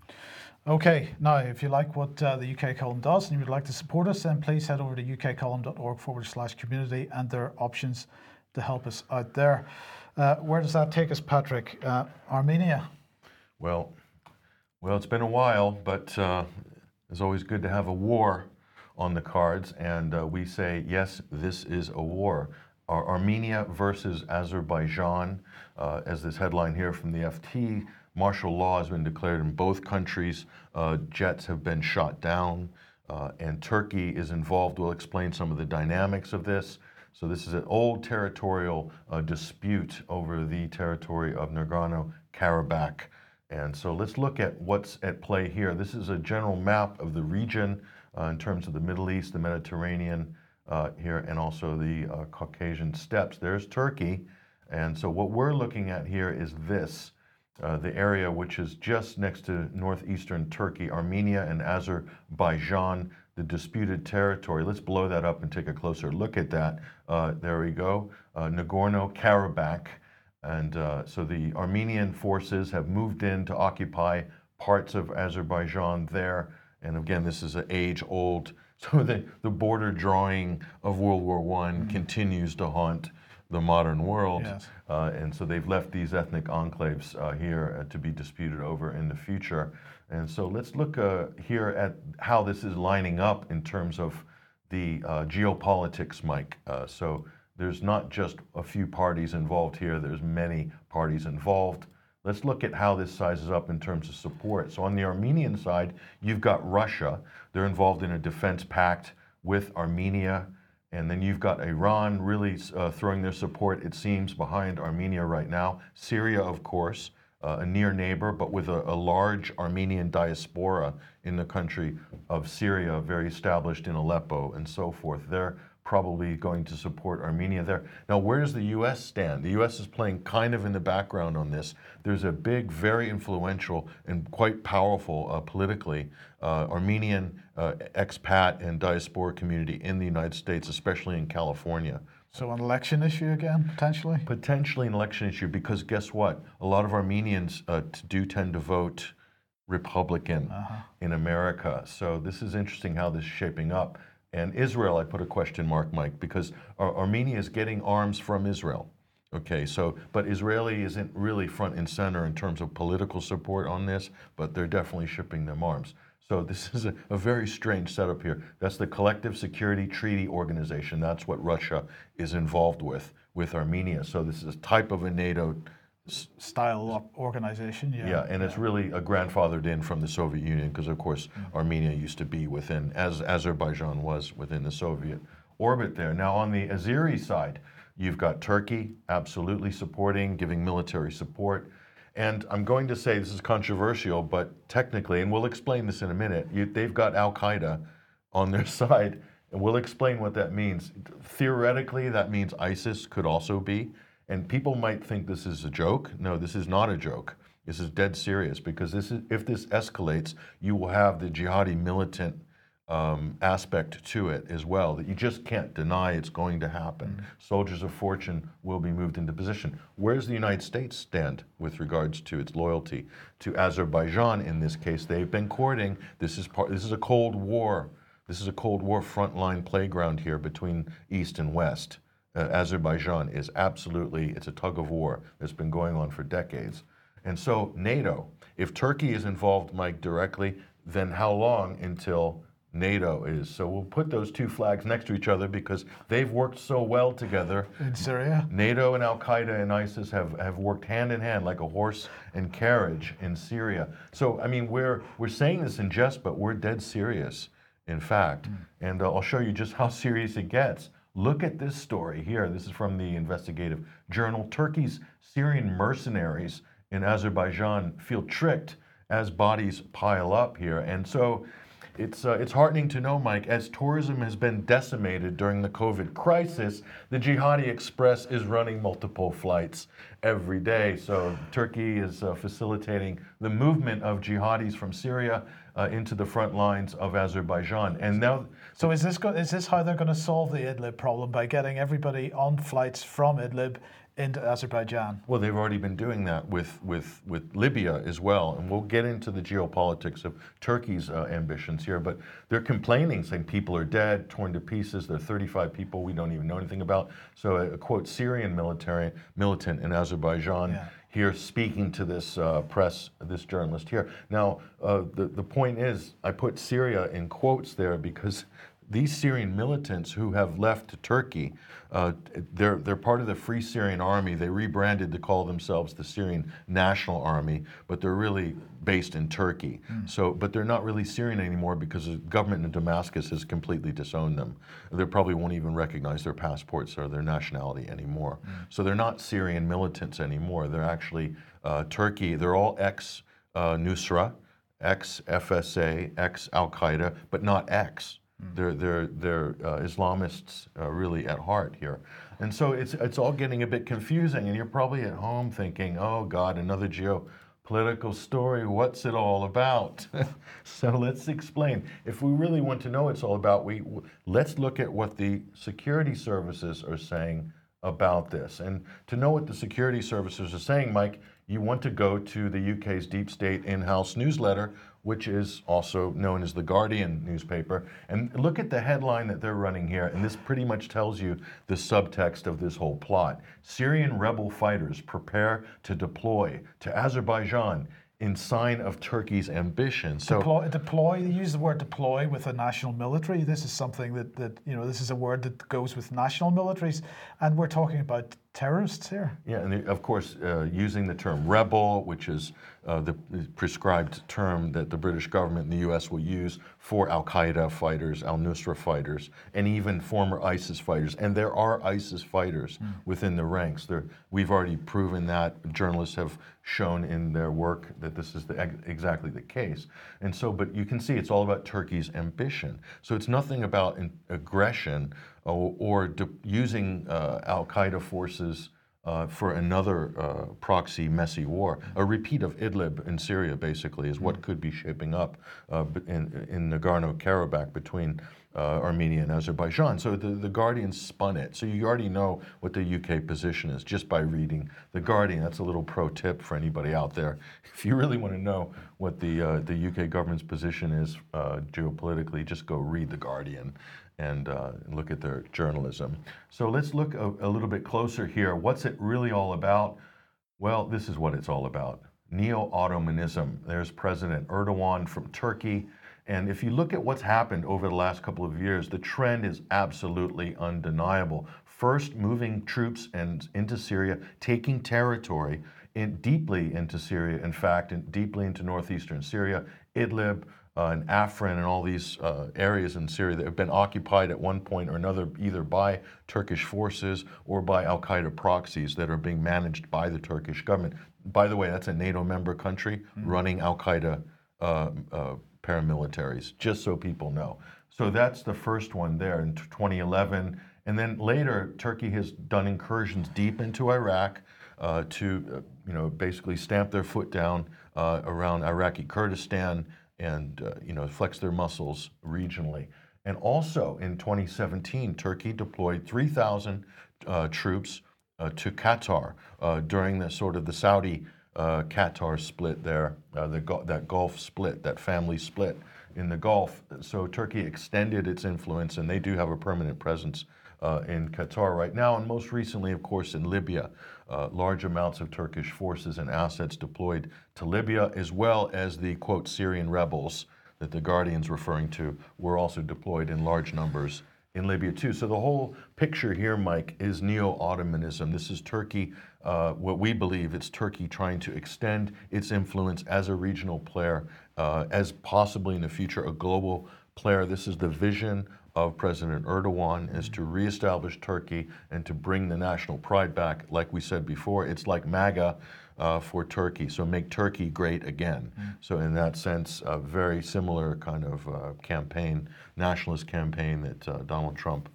Okay, now if you like what uh, the UK column does and you would like to support us, then please head over to ukcolumn.org forward slash community and there are options to help us out there. Uh, where does that take us, Patrick? Uh, Armenia. Well, well, it's been a while, but uh, it's always good to have a war on the cards. And uh, we say, yes, this is a war. Ar- Armenia versus Azerbaijan, uh, as this headline here from the FT, martial law has been declared in both countries. Uh, jets have been shot down, uh, and Turkey is involved. We'll explain some of the dynamics of this. So, this is an old territorial uh, dispute over the territory of Nagorno Karabakh. And so let's look at what's at play here. This is a general map of the region uh, in terms of the Middle East, the Mediterranean uh, here, and also the uh, Caucasian steppes. There's Turkey. And so what we're looking at here is this, uh, the area which is just next to northeastern Turkey, Armenia and Azerbaijan, the disputed territory. Let's blow that up and take a closer look at that. Uh, there we go. Uh, Nagorno-Karabakh. And uh, so the Armenian forces have moved in to occupy parts of Azerbaijan there. And again, this is an age old, so the, the border drawing of World War I continues to haunt the modern world. Yes. Uh, and so they've left these ethnic enclaves uh, here uh, to be disputed over in the future. And so let's look uh, here at how this is lining up in terms of the uh, geopolitics, Mike. Uh, so there's not just a few parties involved here, there's many parties involved. Let's look at how this sizes up in terms of support. So on the Armenian side, you've got Russia. They're involved in a defense pact with Armenia. And then you've got Iran really uh, throwing their support, it seems, behind Armenia right now. Syria, of course, uh, a near neighbor, but with a, a, large Armenian diaspora in the country of Syria, very established in Aleppo and so forth. They're probably going to support Armenia there. Now, where does the U.S. stand? The U.S. is playing kind of in the background on this. There's a big, very influential and quite powerful uh, politically uh, Armenian uh, expat and diaspora community in the United States, especially in California. So, an election issue again, potentially? Potentially an election issue because guess what? A lot of Armenians uh, do tend to vote Republican uh-huh. in America. So, this is interesting how this is shaping up. And Israel, I put a question mark, Mike, because Ar- Armenia is getting arms from Israel. Okay, so, but Israeli isn't really front and center in terms of political support on this, but they're definitely shipping them arms. So this is a, a, very strange setup here. That's the Collective Security Treaty Organization. That's what Russia is involved with with Armenia. So this is a type of a NATO style organization. Yeah, yeah, and yeah. it's really a grandfathered in from the Soviet Union because, of course, mm-hmm. Armenia used to be within, as Azerbaijan was within the Soviet orbit there. Now on the Azeri side, you've got Turkey absolutely supporting, giving military support. And I'm going to say this is controversial, but technically, and we'll explain this in a minute, you, they've got Al Qaeda on their side, and we'll explain what that means. Theoretically, that means ISIS could also be. And people might think this is a joke. No, this is not a joke. This is dead serious because this is, if this escalates, you will have the jihadi militant um, aspect to it as well that you just can't deny it's going to happen. Mm-hmm. Soldiers of fortune will be moved into position. Where does the United States stand with regards to its loyalty to Azerbaijan? In this case, they've been courting. This is part. This is a Cold War. This is a Cold War frontline playground here between East and West. Uh, Azerbaijan is absolutely it's a tug of war that's been going on for decades. And so NATO, if Turkey is involved, Mike, directly, then how long until NATO is. So we'll put those two flags next to each other because they've worked so well together. In Syria? NATO and Al Qaeda and ISIS have, have worked hand in hand like a horse and carriage in Syria. So, I mean, we're, we're saying this in jest, but we're dead serious, in fact. Mm. And uh, I'll show you just how serious it gets. Look at this story here. This is from the investigative journal. Turkey's Syrian mercenaries in Azerbaijan feel tricked as bodies pile up here. And so it's, uh, it's heartening to know, Mike, as tourism has been decimated during the COVID crisis, the Jihadi Express is running multiple flights every day. So Turkey is uh, facilitating the movement of jihadis from Syria uh, into the front lines of Azerbaijan. And now, so is this go- is this how they're going to solve the Idlib problem by getting everybody on flights from Idlib into Azerbaijan. Well, they've already been doing that with, with, with Libya as well. And we'll get into the geopolitics of Turkey's uh, ambitions here. But they're complaining, saying people are dead, torn to pieces. There are 35 people we don't even know anything about. So, a, a quote, Syrian military militant in Azerbaijan. Yeah. Here, speaking to this uh, press, this journalist here. Now, uh, the, the point is, I put Syria in quotes there because these Syrian militants who have left Turkey, uh, they're, they're part of the Free Syrian Army. They rebranded to call themselves the Syrian National Army, but they're really based in Turkey. Mm. So, but they're not really Syrian anymore because the government in Damascus has completely disowned them. They probably won't even recognize their passports or their nationality anymore. Mm. So they're not Syrian militants anymore. They're actually uh, Turkey. They're all ex uh, Nusra, ex FSA, ex Al Qaeda, but not ex. They're, they're, they're uh, Islamists uh, really at heart here. And so it's, it's all getting a bit confusing, and you're probably at home thinking, oh God, another geopolitical story. What's it all about? so let's explain. If we really want to know what it's all about, we, let's look at what the security services are saying about this. And to know what the security services are saying, Mike, you want to go to the UK's deep state in house newsletter, which is also known as the Guardian newspaper. And look at the headline that they're running here, and this pretty much tells you the subtext of this whole plot. Syrian rebel fighters prepare to deploy to Azerbaijan in sign of Turkey's ambition. So deploy, deploy. Use the word deploy with a national military. This is something that, that you know. This is a word that goes with national militaries, and we're talking about terrorists here. Yeah, and of course, uh, using the term rebel, which is uh, the prescribed term that the British government and the U.S. will use for Al Qaeda fighters, Al Nusra fighters, and even former ISIS fighters. And there are ISIS fighters mm. within the ranks. There, we've already proven that. Journalists have shown in their work that this is the, exactly the case. And so, but you can see it's all about Turkey's ambition. So it's nothing about aggression or, using uh, Al Qaeda forces uh, for another uh, proxy messy war. A repeat of Idlib in Syria, basically, is what could be shaping up uh, in, in Nagorno Karabakh between uh, Armenia and Azerbaijan. So the, the Guardian spun it. So you already know what the UK position is just by reading The Guardian. That's a little pro tip for anybody out there. If you really want to know what the, uh, the UK government's position is uh, geopolitically, just go read The Guardian and uh, look at their journalism. So let's look a, a, little bit closer here. What's it really all about? Well, this is what it's all about neo Ottomanism. There's President Erdogan from Turkey. And if you look at what's happened over the last couple of years, the trend is absolutely undeniable. First, moving troops and into Syria, taking territory in, deeply into Syria, in fact, in, deeply into northeastern Syria, Idlib, and Afrin and all these uh, areas in Syria that have been occupied at one point or another, either by Turkish forces or by Al Qaeda proxies that are being managed by the Turkish government. By the way, that's a NATO member country mm-hmm. running Al Qaeda uh, uh paramilitaries, just so people know. So that's the first one there in 2011. And then later, Turkey has done incursions deep into Iraq uh, to, uh, you know, basically stamp their foot down around Iraqi Kurdistan and uh, you know flex their muscles regionally. And also in 2017, Turkey deployed 3,000 uh, troops uh, to Qatar uh, during the sort of the Saudi uh, Qatar split there, uh, the, that Gulf split, that family split in the Gulf. So Turkey extended its influence, and they do have a permanent presence in Qatar right now, and most recently, of course, in Libya. Uh, large amounts of Turkish forces and assets deployed to Libya, as well as the quote Syrian rebels that the Guardian's referring to, were also deployed in large numbers in Libya too. So the whole picture here, Mike, is neo-Ottomanism. This is Turkey. Uh, what we believe it's Turkey trying to extend its influence as a regional player, uh, as possibly in the future a global player. This is the vision of President Erdogan is to reestablish Turkey and to bring the national pride back. Like we said before, it's like MAGA uh, for Turkey. So make Turkey great again. Mm. So in that sense, a very similar kind of uh, campaign, nationalist campaign that uh, Donald Trump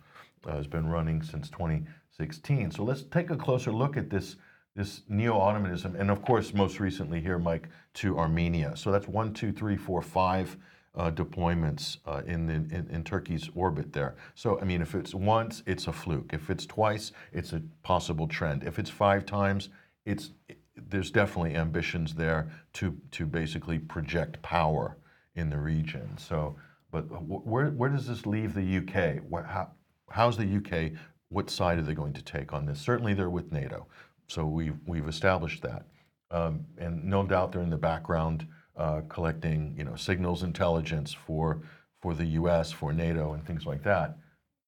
uh, has been running since 2016. So let's take a closer look at this this neo-Ottomanism, and of course, most recently here, Mike, to Armenia. So that's one, two, three, four, five uh, deployments uh, in, in, in, Turkey's orbit there. So, I mean, if it's once, it's a fluke. If it's twice, it's a possible trend. If it's five times, it's there's definitely ambitions there to to basically project power in the region. So, but where where does this leave the UK? how, how's the UK? What side are they going to take on this? Certainly, they're with NATO. So we've we've established that, um, and no doubt they're in the background uh, collecting, you know, signals intelligence for for the U.S., for NATO, and things like that.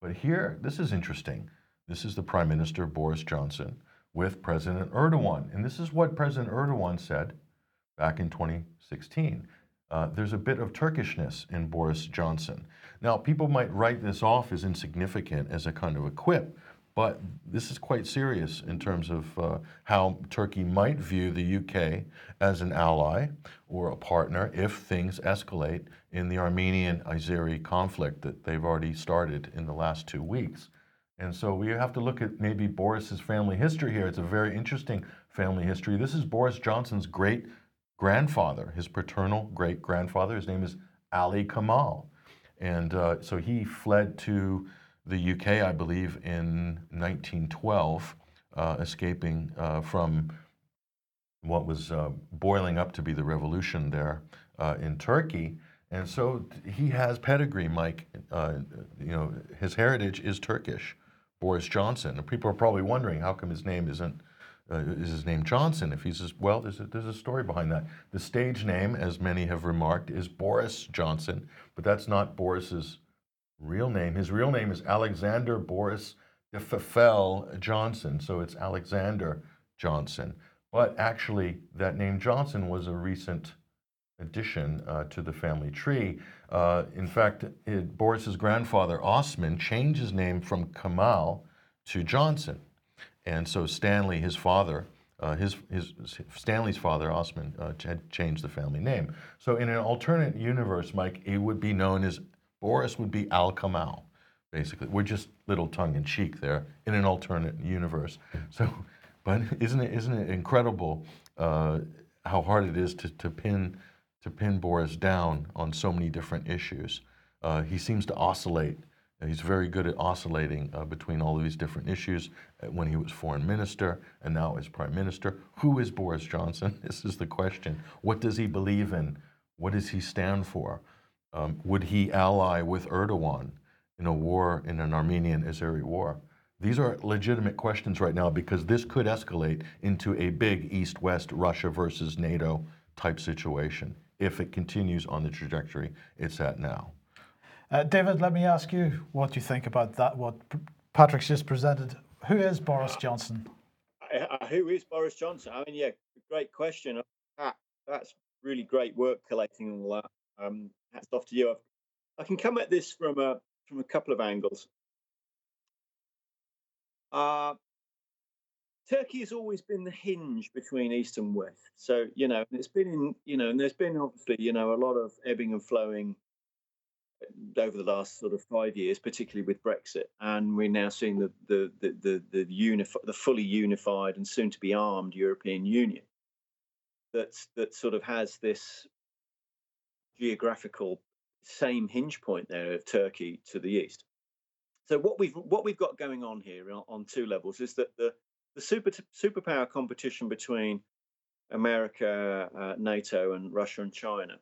But here, this is interesting. This is the Prime Minister Boris Johnson with President Erdogan, and this is what President Erdogan said back in 2016. Uh, there's a bit of Turkishness in Boris Johnson. Now, people might write this off as insignificant, as a kind of a quip, but this is quite serious in terms of uh, how Turkey might view the UK as an ally or a partner if things escalate in the Armenian Azeri conflict that they've already started in the last two weeks. And so we have to look at maybe Boris's family history here. It's a very interesting family history. This is Boris Johnson's great grandfather, his paternal great grandfather. His name is Ali Kemal. And uh, so he fled to the UK, I believe, in 1912, uh, escaping uh, from what was uh, boiling up to be the revolution there uh, in Turkey. And so he has pedigree, Mike. Uh, you know, his heritage is Turkish. Boris Johnson. And people are probably wondering how come his name isn't uh, is his name Johnson? If he's well, there's a, there's a story behind that. The stage name, as many have remarked, is Boris Johnson, but that's not Boris's real name. His real name is Alexander Boris de Pfeffel Johnson, so it's Alexander Johnson. But actually, that name Johnson was a recent addition uh, to the family tree. Uh, in fact, it, Boris's grandfather Osman changed his name from Kemal to Johnson, and so Stanley, his father, uh, his, his, Stanley's father Osman uh, had changed the family name. So in an alternate universe, Mike, it would be known as Boris would be Al Kemal. Basically, we're just little tongue in cheek there in an alternate universe. So, but isn't it isn't it incredible uh, how hard it is to, to pin to pin Boris down on so many different issues. Uh, he seems to oscillate. He's very good at oscillating uh, between all of these different issues. Uh, when he was foreign minister and now as prime minister, who is Boris Johnson? This is the question. What does he believe in? What does he stand for? Um, would he ally with Erdogan in a war, in an Armenian Azeri war? These are legitimate questions right now because this could escalate into a big East West Russia versus NATO type situation if it continues on the trajectory it's at now. Uh, David, let me ask you what you think about that, what Patrick's just presented. Who is Boris Johnson? Uh, who is Boris Johnson? I mean, yeah, great question. that's really great work collating all that. Um, hats off to you. I've, I can come at this from a from a couple of angles. Uh, Turkey has always been the hinge between East and West. So, you know, it's been in, you know, and there's been obviously, you know, a lot of ebbing and flowing uh, over the last sort of five years, particularly with Brexit. And we're now seeing the the the the, the, unif- the fully unified and soon to be armed European Union that's that sort of has this geographical same hinge point there of Turkey to the east. So what we've what we've got going on here on, two levels is that the the super superpower competition between America, uh, NATO, and Russia and China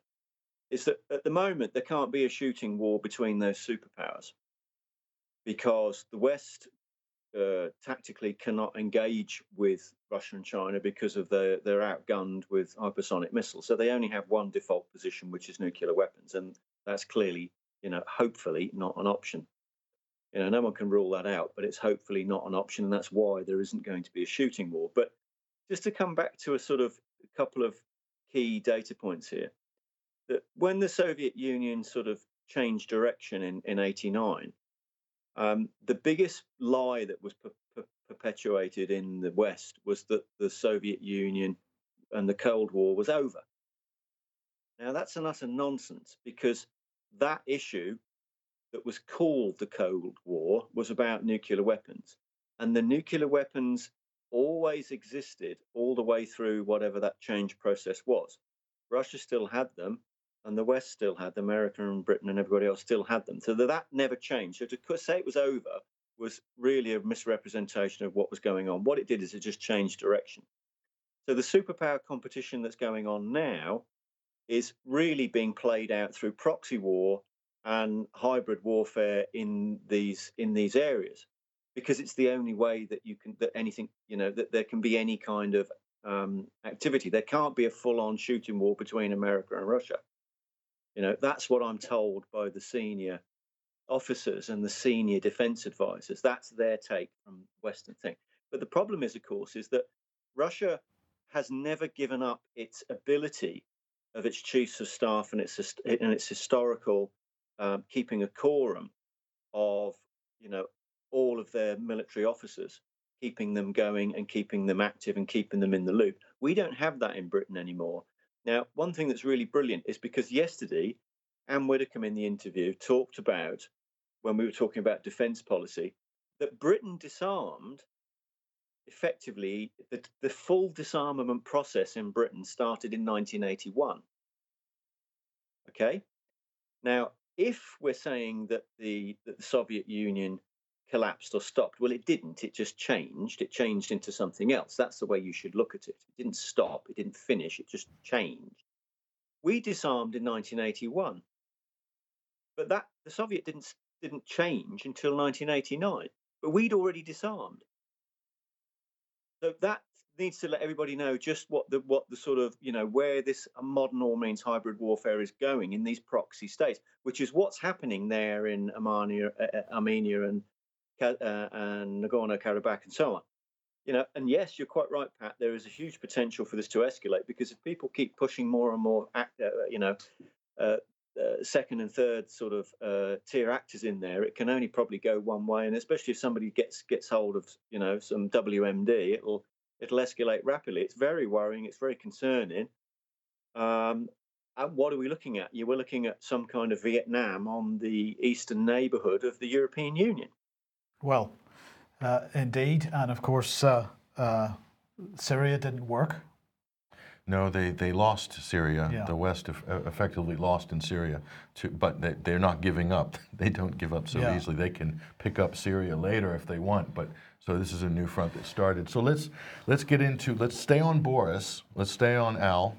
is that at the moment there can't be a shooting war between those superpowers because the West uh, tactically cannot engage with Russia and China because of their they're outgunned with hypersonic missiles. So they only have one default position, which is nuclear weapons, and that's clearly, you know, hopefully not an option. You know, no one can rule that out, but it's hopefully not an option, and that's why there isn't going to be a shooting war. But just to come back to a sort of a couple of key data points here, that when the Soviet Union sort of changed direction in in '89, um, the biggest lie that was per- per- perpetuated in the West was that the Soviet Union and the Cold War was over. Now that's an utter nonsense because that issue that was called the Cold War was about nuclear weapons. And the nuclear weapons always existed all the way through whatever that change process was. Russia still had them, and the West still had them, America and Britain and everybody else still had them. So that never changed. So to say it was over was really a misrepresentation of what was going on. What it did is it just changed direction. So the superpower competition that's going on now is really being played out through proxy war and hybrid warfare in these in these areas because it's the only way that you can that anything you know that there can be any kind of um, activity there can't be a full-on shooting war between america and russia you know that's what i'm told by the senior officers and the senior defense advisors that's their take from western thing but the problem is of course is that russia has never given up its ability of its chiefs of staff and its and its historical um, keeping a quorum of you know all of their military officers, keeping them going and keeping them active and keeping them in the loop. We don't have that in Britain anymore. Now, one thing that's really brilliant is because yesterday, Ann Widdecombe in the interview talked about when we were talking about defence policy that Britain disarmed effectively the, the full disarmament process in Britain started in 1981. Okay, now if we're saying that the, that the Soviet Union collapsed or stopped, well, it didn't. It just changed. It changed into something else. That's the way you should look at it. It didn't stop. It didn't finish. It just changed. We disarmed in 1981, but that the Soviet didn't didn't change until 1989. But we'd already disarmed. So that needs to let everybody know just what the what the sort of you know where this modern all means hybrid warfare is going in these proxy states, which is what's happening there in Armenia, uh, uh Armenia and uh, and Nagorno Karabakh and so on. You know, and yes, you're quite right, Pat. There is a huge potential for this to escalate because if people keep pushing more and more, act, uh, you know, uh, uh, second and third sort of uh, tier actors in there, it can only probably go one way. And especially if somebody gets gets hold of you know some WMD, it'll it'll escalate rapidly. It's very worrying. It's very concerning. Um, and what are we looking at? You were looking at some kind of Vietnam on the eastern neighbourhood of the European Union. Well, uh, indeed, and of course, uh, uh, Syria didn't work. No, they, they lost Syria. Yeah. The West effectively lost in Syria, to, but they, they're not giving up. They don't give up so Yeah. easily. They can pick up Syria later if they want. But so this is a new front that started. So let's let's get into let's stay on Boris. Let's stay on Al.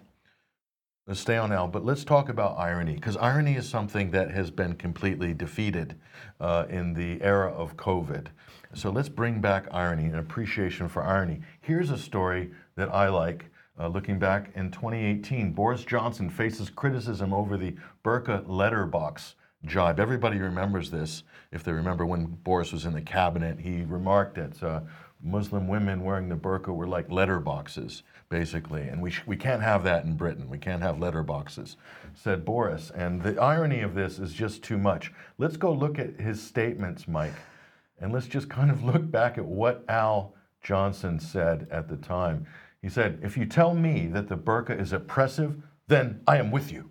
Let's stay on Al, but let's talk about irony because irony is something that has been completely defeated uh, in the era of COVID. So let's bring back irony and appreciation for irony. Here's a story that I like. Uh, looking back in 2018, Boris Johnson faces criticism over the burqa letterbox jibe. Everybody remembers this. If they remember when Boris was in the cabinet, he remarked that uh, Muslim women wearing the burqa were like letterboxes, basically, and we, sh- we can't have that in Britain. We can't have letterboxes, said Boris. And the irony of this is just too much. Let's go look at his statements, Mike, and let's just kind of look back at what Al Johnson said at the time. He said, If you tell me that the burqa is oppressive, then I am with you,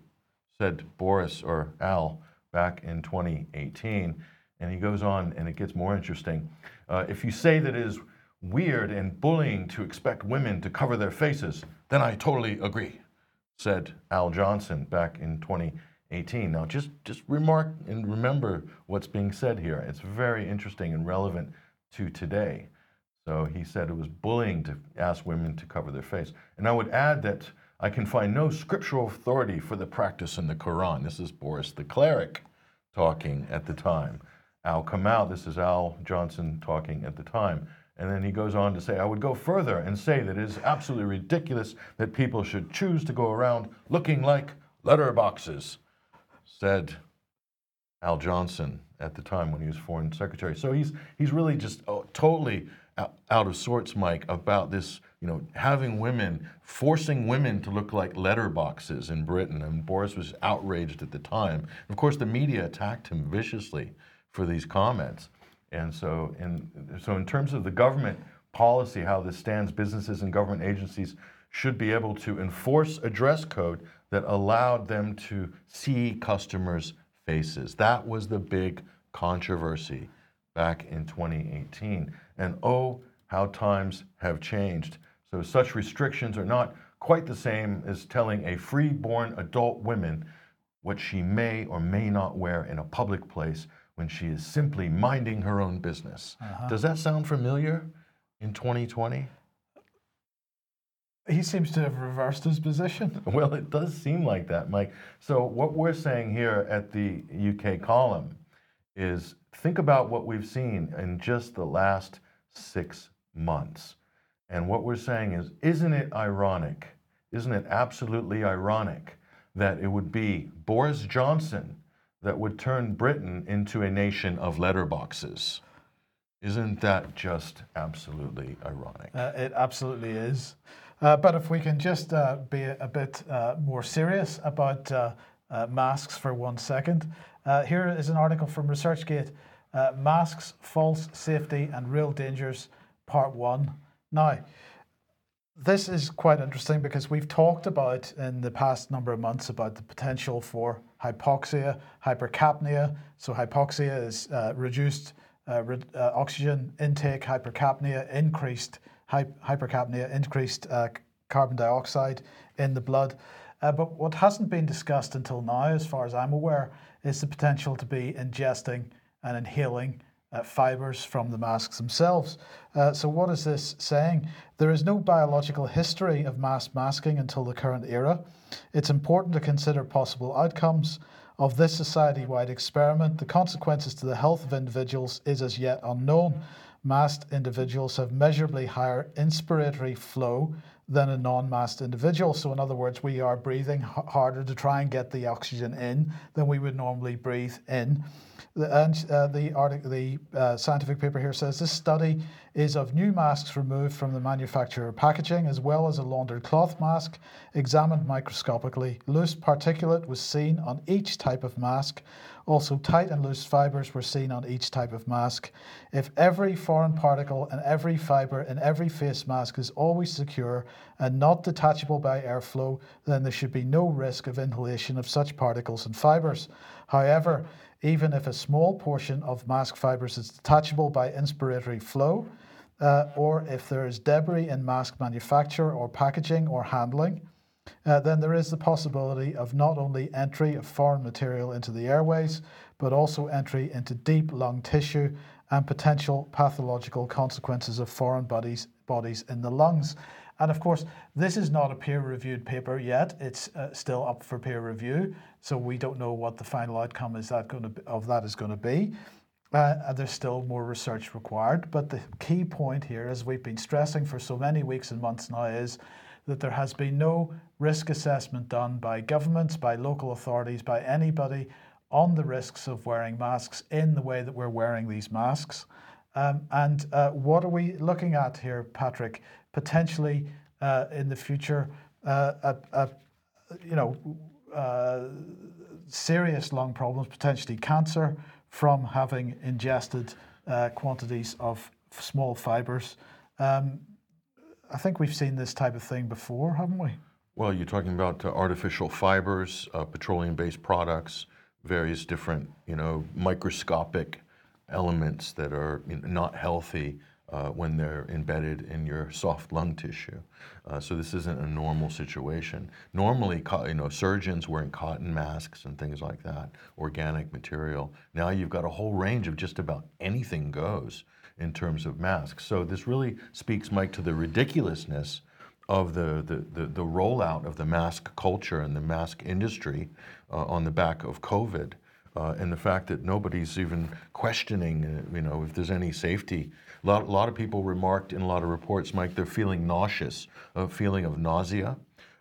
said Boris or Al back in 2018. And he goes on, and it gets more interesting. Uh, if you say that it is weird and bullying to expect women to cover their faces, then I totally agree, said Al Johnson back in 2018. Now, just, just remark and remember what's being said here. It's very interesting and relevant to today. So he said it was bullying to ask women to cover their face. And I would add that I can find no scriptural authority for the practice in the Quran. This is Boris the cleric talking at the time. Al Kemal, this is Al Johnson talking at the time. And then he goes on to say, I would go further and say that it is absolutely ridiculous that people should choose to go around looking like letterboxes, said Al Johnson at the time when he was foreign secretary. So he's, he's really just oh, totally out, out of sorts, Mike, about this, you know, having women, forcing women to look like letterboxes in Britain. And Boris was outraged at the time. Of course, the media attacked him viciously for these comments. And so, in, so in terms of the government policy, how this stands, businesses and government agencies should be able to enforce a dress code that allowed them to see customers' faces. That was the big controversy back in 2018. And oh, how times have changed. So, such restrictions are not quite the same as telling a free-born adult woman what she may or may not wear in a public place when she is simply minding her own business. Uh-huh. Does that sound familiar in 2020? He seems to have reversed his position. Well, it does seem like that, Mike. So, what we're saying here at the UK column is think about what we've seen in just the last six months. And what we're saying is, isn't it ironic? Isn't it absolutely ironic that it would be Boris Johnson that would turn Britain into a nation of letterboxes? Isn't that just absolutely ironic? Uh, it absolutely is. Uh, but if we can just uh, be a, bit uh, more serious about uh, uh, masks for one second. Here is an article from ResearchGate Masks, False Safety and Real Dangers, Part 1. Now, this is quite interesting because we've talked about in the past number of months about the potential for hypoxia, hypercapnia. So, hypoxia is uh, reduced uh, re- uh, oxygen intake, hypercapnia, increased hy- hypercapnia, increased uh, carbon dioxide in the blood. Uh, but what hasn't been discussed until now, as far as I'm aware, is the potential to be ingesting and inhaling uh, fibers from the masks themselves. Uh, so, what is this saying? There is no biological history of mass masking until the current era. It's important to consider possible outcomes of this society wide experiment. The consequences to the health of individuals is as yet unknown. Masked individuals have measurably higher inspiratory flow than a non masked individual. So, in other words, we are breathing harder to try and get the oxygen in than we would normally breathe in. And uh, the, the uh, scientific paper here says this study is of new masks removed from the manufacturer packaging, as well as a laundered cloth mask examined microscopically. Loose particulate was seen on each type of mask. Also, tight and loose fibers were seen on each type of mask. If every foreign particle and every fiber in every face mask is always secure and not detachable by airflow, then there should be no risk of inhalation of such particles and fibers. However, even if a small portion of mask fibers is detachable by inspiratory flow, uh, or if there is debris in mask manufacture or packaging or handling, uh, then there is the possibility of not only entry of foreign material into the airways, but also entry into deep lung tissue and potential pathological consequences of foreign bodies, bodies in the lungs. And of course, this is not a peer reviewed paper yet. It's uh, still up for peer review. So we don't know what the final outcome is that going to be, of that is going to be. Uh, there's still more research required. But the key point here, as we've been stressing for so many weeks and months now, is that there has been no risk assessment done by governments, by local authorities, by anybody on the risks of wearing masks in the way that we're wearing these masks. Um, and uh, what are we looking at here, Patrick? potentially uh, in the future uh, a, a, you know uh, serious lung problems, potentially cancer from having ingested uh, quantities of small fibers. Um, I think we've seen this type of thing before, haven't we? Well, you're talking about uh, artificial fibers, uh, petroleum-based products, various different, you know, microscopic elements that are not healthy uh, when they're embedded in your soft lung tissue. Uh, so this isn't a normal situation. Normally, you know, surgeons wearing cotton masks and things like that, organic material. Now you've got a whole range of just about anything goes in terms of masks. So this really speaks, Mike, to the ridiculousness of the, the, the, the rollout of the mask culture and the mask industry uh, on the back of COVID. Uh, and the fact that nobody's even questioning, uh, you know, if there's any safety a lot, a lot of people remarked in a lot of reports, Mike, they're feeling nauseous, a feeling of nausea.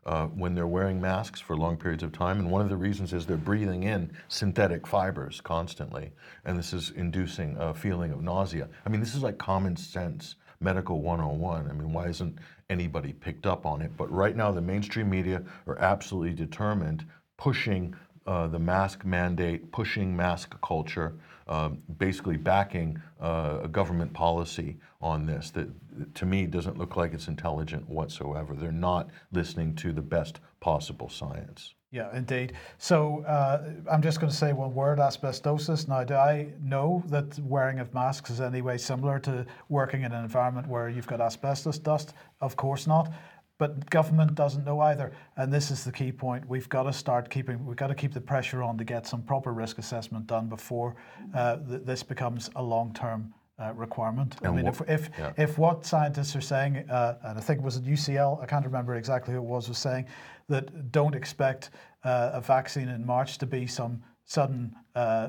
Uh, when they're wearing masks for long periods of time. And one of the reasons is they're breathing in synthetic fibers constantly. And this is inducing a feeling of nausea. I mean, this is like common sense medical 101. I mean, why isn't anybody picked up on it? But right now, the mainstream media are absolutely determined, pushing uh, the mask mandate, pushing mask culture. Um, basically backing uh, a government policy on this that, to me, doesn't look like it's intelligent whatsoever. They're not listening to the best possible science. Yeah, indeed. So uh, I'm just going to say one word asbestosis. Now, do I know that wearing of masks is any way similar to working in an environment where you've got asbestos dust? Of course not. But government doesn't know either, and this is the key point. We've got to start keeping. We've got to keep the pressure on to get some proper risk assessment done before uh, th- this becomes a long-term uh, requirement. And I mean, what, if if, yeah. if what scientists are saying, uh, and I think it was at UCL, I can't remember exactly who it was, was saying that don't expect uh, a vaccine in March to be some sudden uh,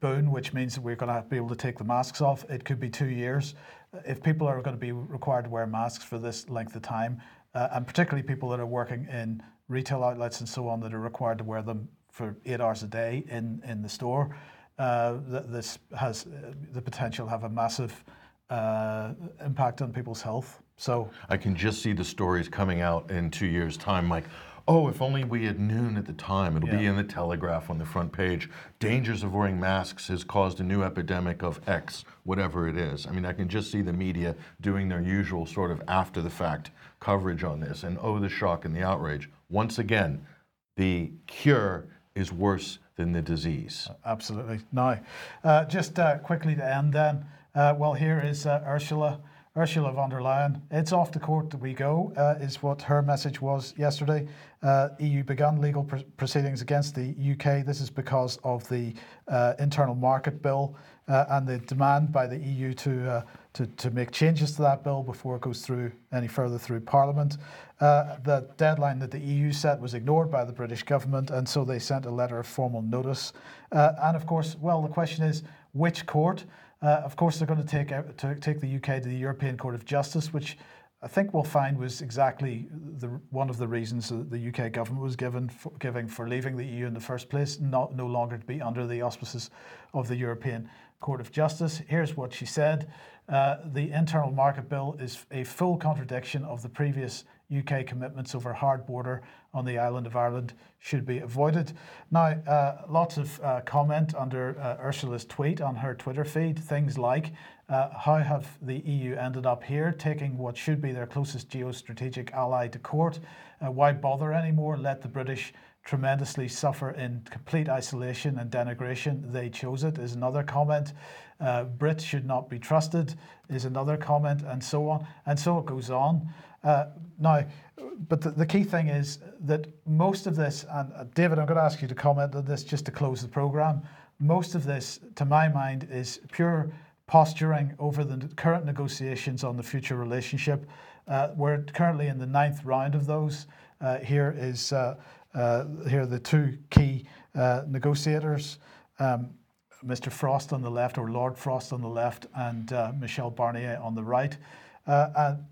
boon, which means that we're going to be able to take the masks off. It could be two years. If people are going to be required to wear masks for this length of time, uh, and particularly people that are working in retail outlets and so on that are required to wear them for eight hours a day in, in the store. Uh, th- this has uh, the potential to have a massive uh, impact on people's health. So I can just see the stories coming out in two years' time, like, oh, if only we had known at the time. It'll yeah. be in the Telegraph on the front page. Dangers of wearing masks has caused a new epidemic of X, whatever it is. I mean, I can just see the media doing their usual sort of after the fact coverage on this, and oh, the shock and the outrage. Once again, the cure is worse than the disease. Absolutely. Now, uh, just uh, quickly to end then, uh, well, here is uh, Ursula. Ursula von der Leyen, it's off the court that we go, uh, is what her message was yesterday. Uh, EU began legal pr- proceedings against the UK. This is because of the internal market bill and the demand by the EU to, uh, to, to make changes to that bill before it goes through any further through Parliament. Uh, the deadline that the EU set was ignored by the British government, and so they sent a letter of formal notice. Uh, and of course, well, the question is which court? Uh, of course, they're going to take, to take the UK to the European Court of Justice, which I think we'll find was exactly the, one of the reasons that the UK government was given for, giving for leaving the EU in the first place, not no longer to be under the auspices of the European Court of Justice. Here's what she said: uh, The internal market bill is a full contradiction of the previous UK commitments over hard border on the island of Ireland should be avoided. Now, uh, lots of uh, comment under uh, Ursula's tweet on her Twitter feed, things like uh, how have the EU ended up here, taking what should be their closest geostrategic ally to court? Uh, why bother anymore? Let the British tremendously suffer in complete isolation and denigration. They chose it, is another comment. Uh, Brits should not be trusted, is another comment, and so on. And so it goes on. Uh, now, but the, the, key thing is that most of this, and uh, David, I'm going to ask you to comment on this just to close the programme. Most of this, to my mind, is pure posturing over the current negotiations on the future relationship. Uh, we're currently in the ninth round of those. Uh, here is here are the two key uh, negotiators. Um, Mr. Frost on the left, or Lord Frost on the left, and uh, Michel Barnier on the right. and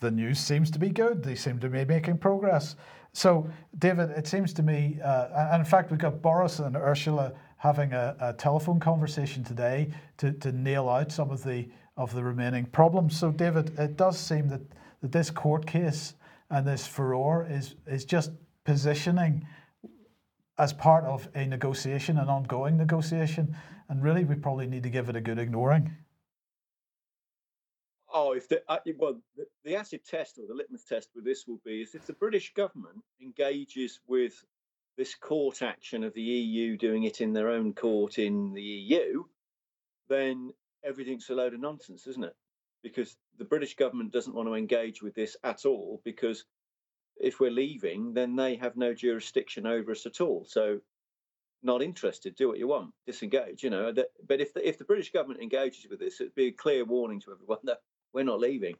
the news seems to be good. They seem to be making progress. So, David, it seems to me, and in fact, we've got Boris and Ursula having a, a telephone conversation today to, to nail out some of the of the remaining problems. So, David, it does seem that, that this court case and this furore is is just positioning as part of a negotiation, an ongoing negotiation, and really we probably need to give it a good ignoring. Oh, if the uh, well, the, acid test or the litmus test with this will be is if the British government engages with this court action of the EU doing it in their own court in the EU, then everything's a load of nonsense, isn't it? Because the British government doesn't want to engage with this at all because if we're leaving, then they have no jurisdiction over us at all. So, not interested. Do what you want. Disengage. You know. But if the, if the British government engages with this, it'd be a clear warning to everyone that we're not leaving.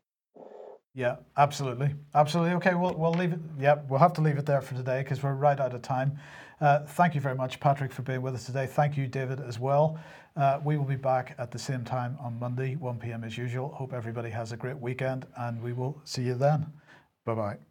Yeah, absolutely, absolutely. Okay, we'll we'll leave it. Yeah, we'll have to leave it there for today because we're right out of time. Uh, thank you very much, Patrick, for being with us today. Thank you, David, as well. Uh, we will be back at the same time on Monday, 1 p.m. as usual. Hope everybody has a great weekend, and we will see you then. Bye bye.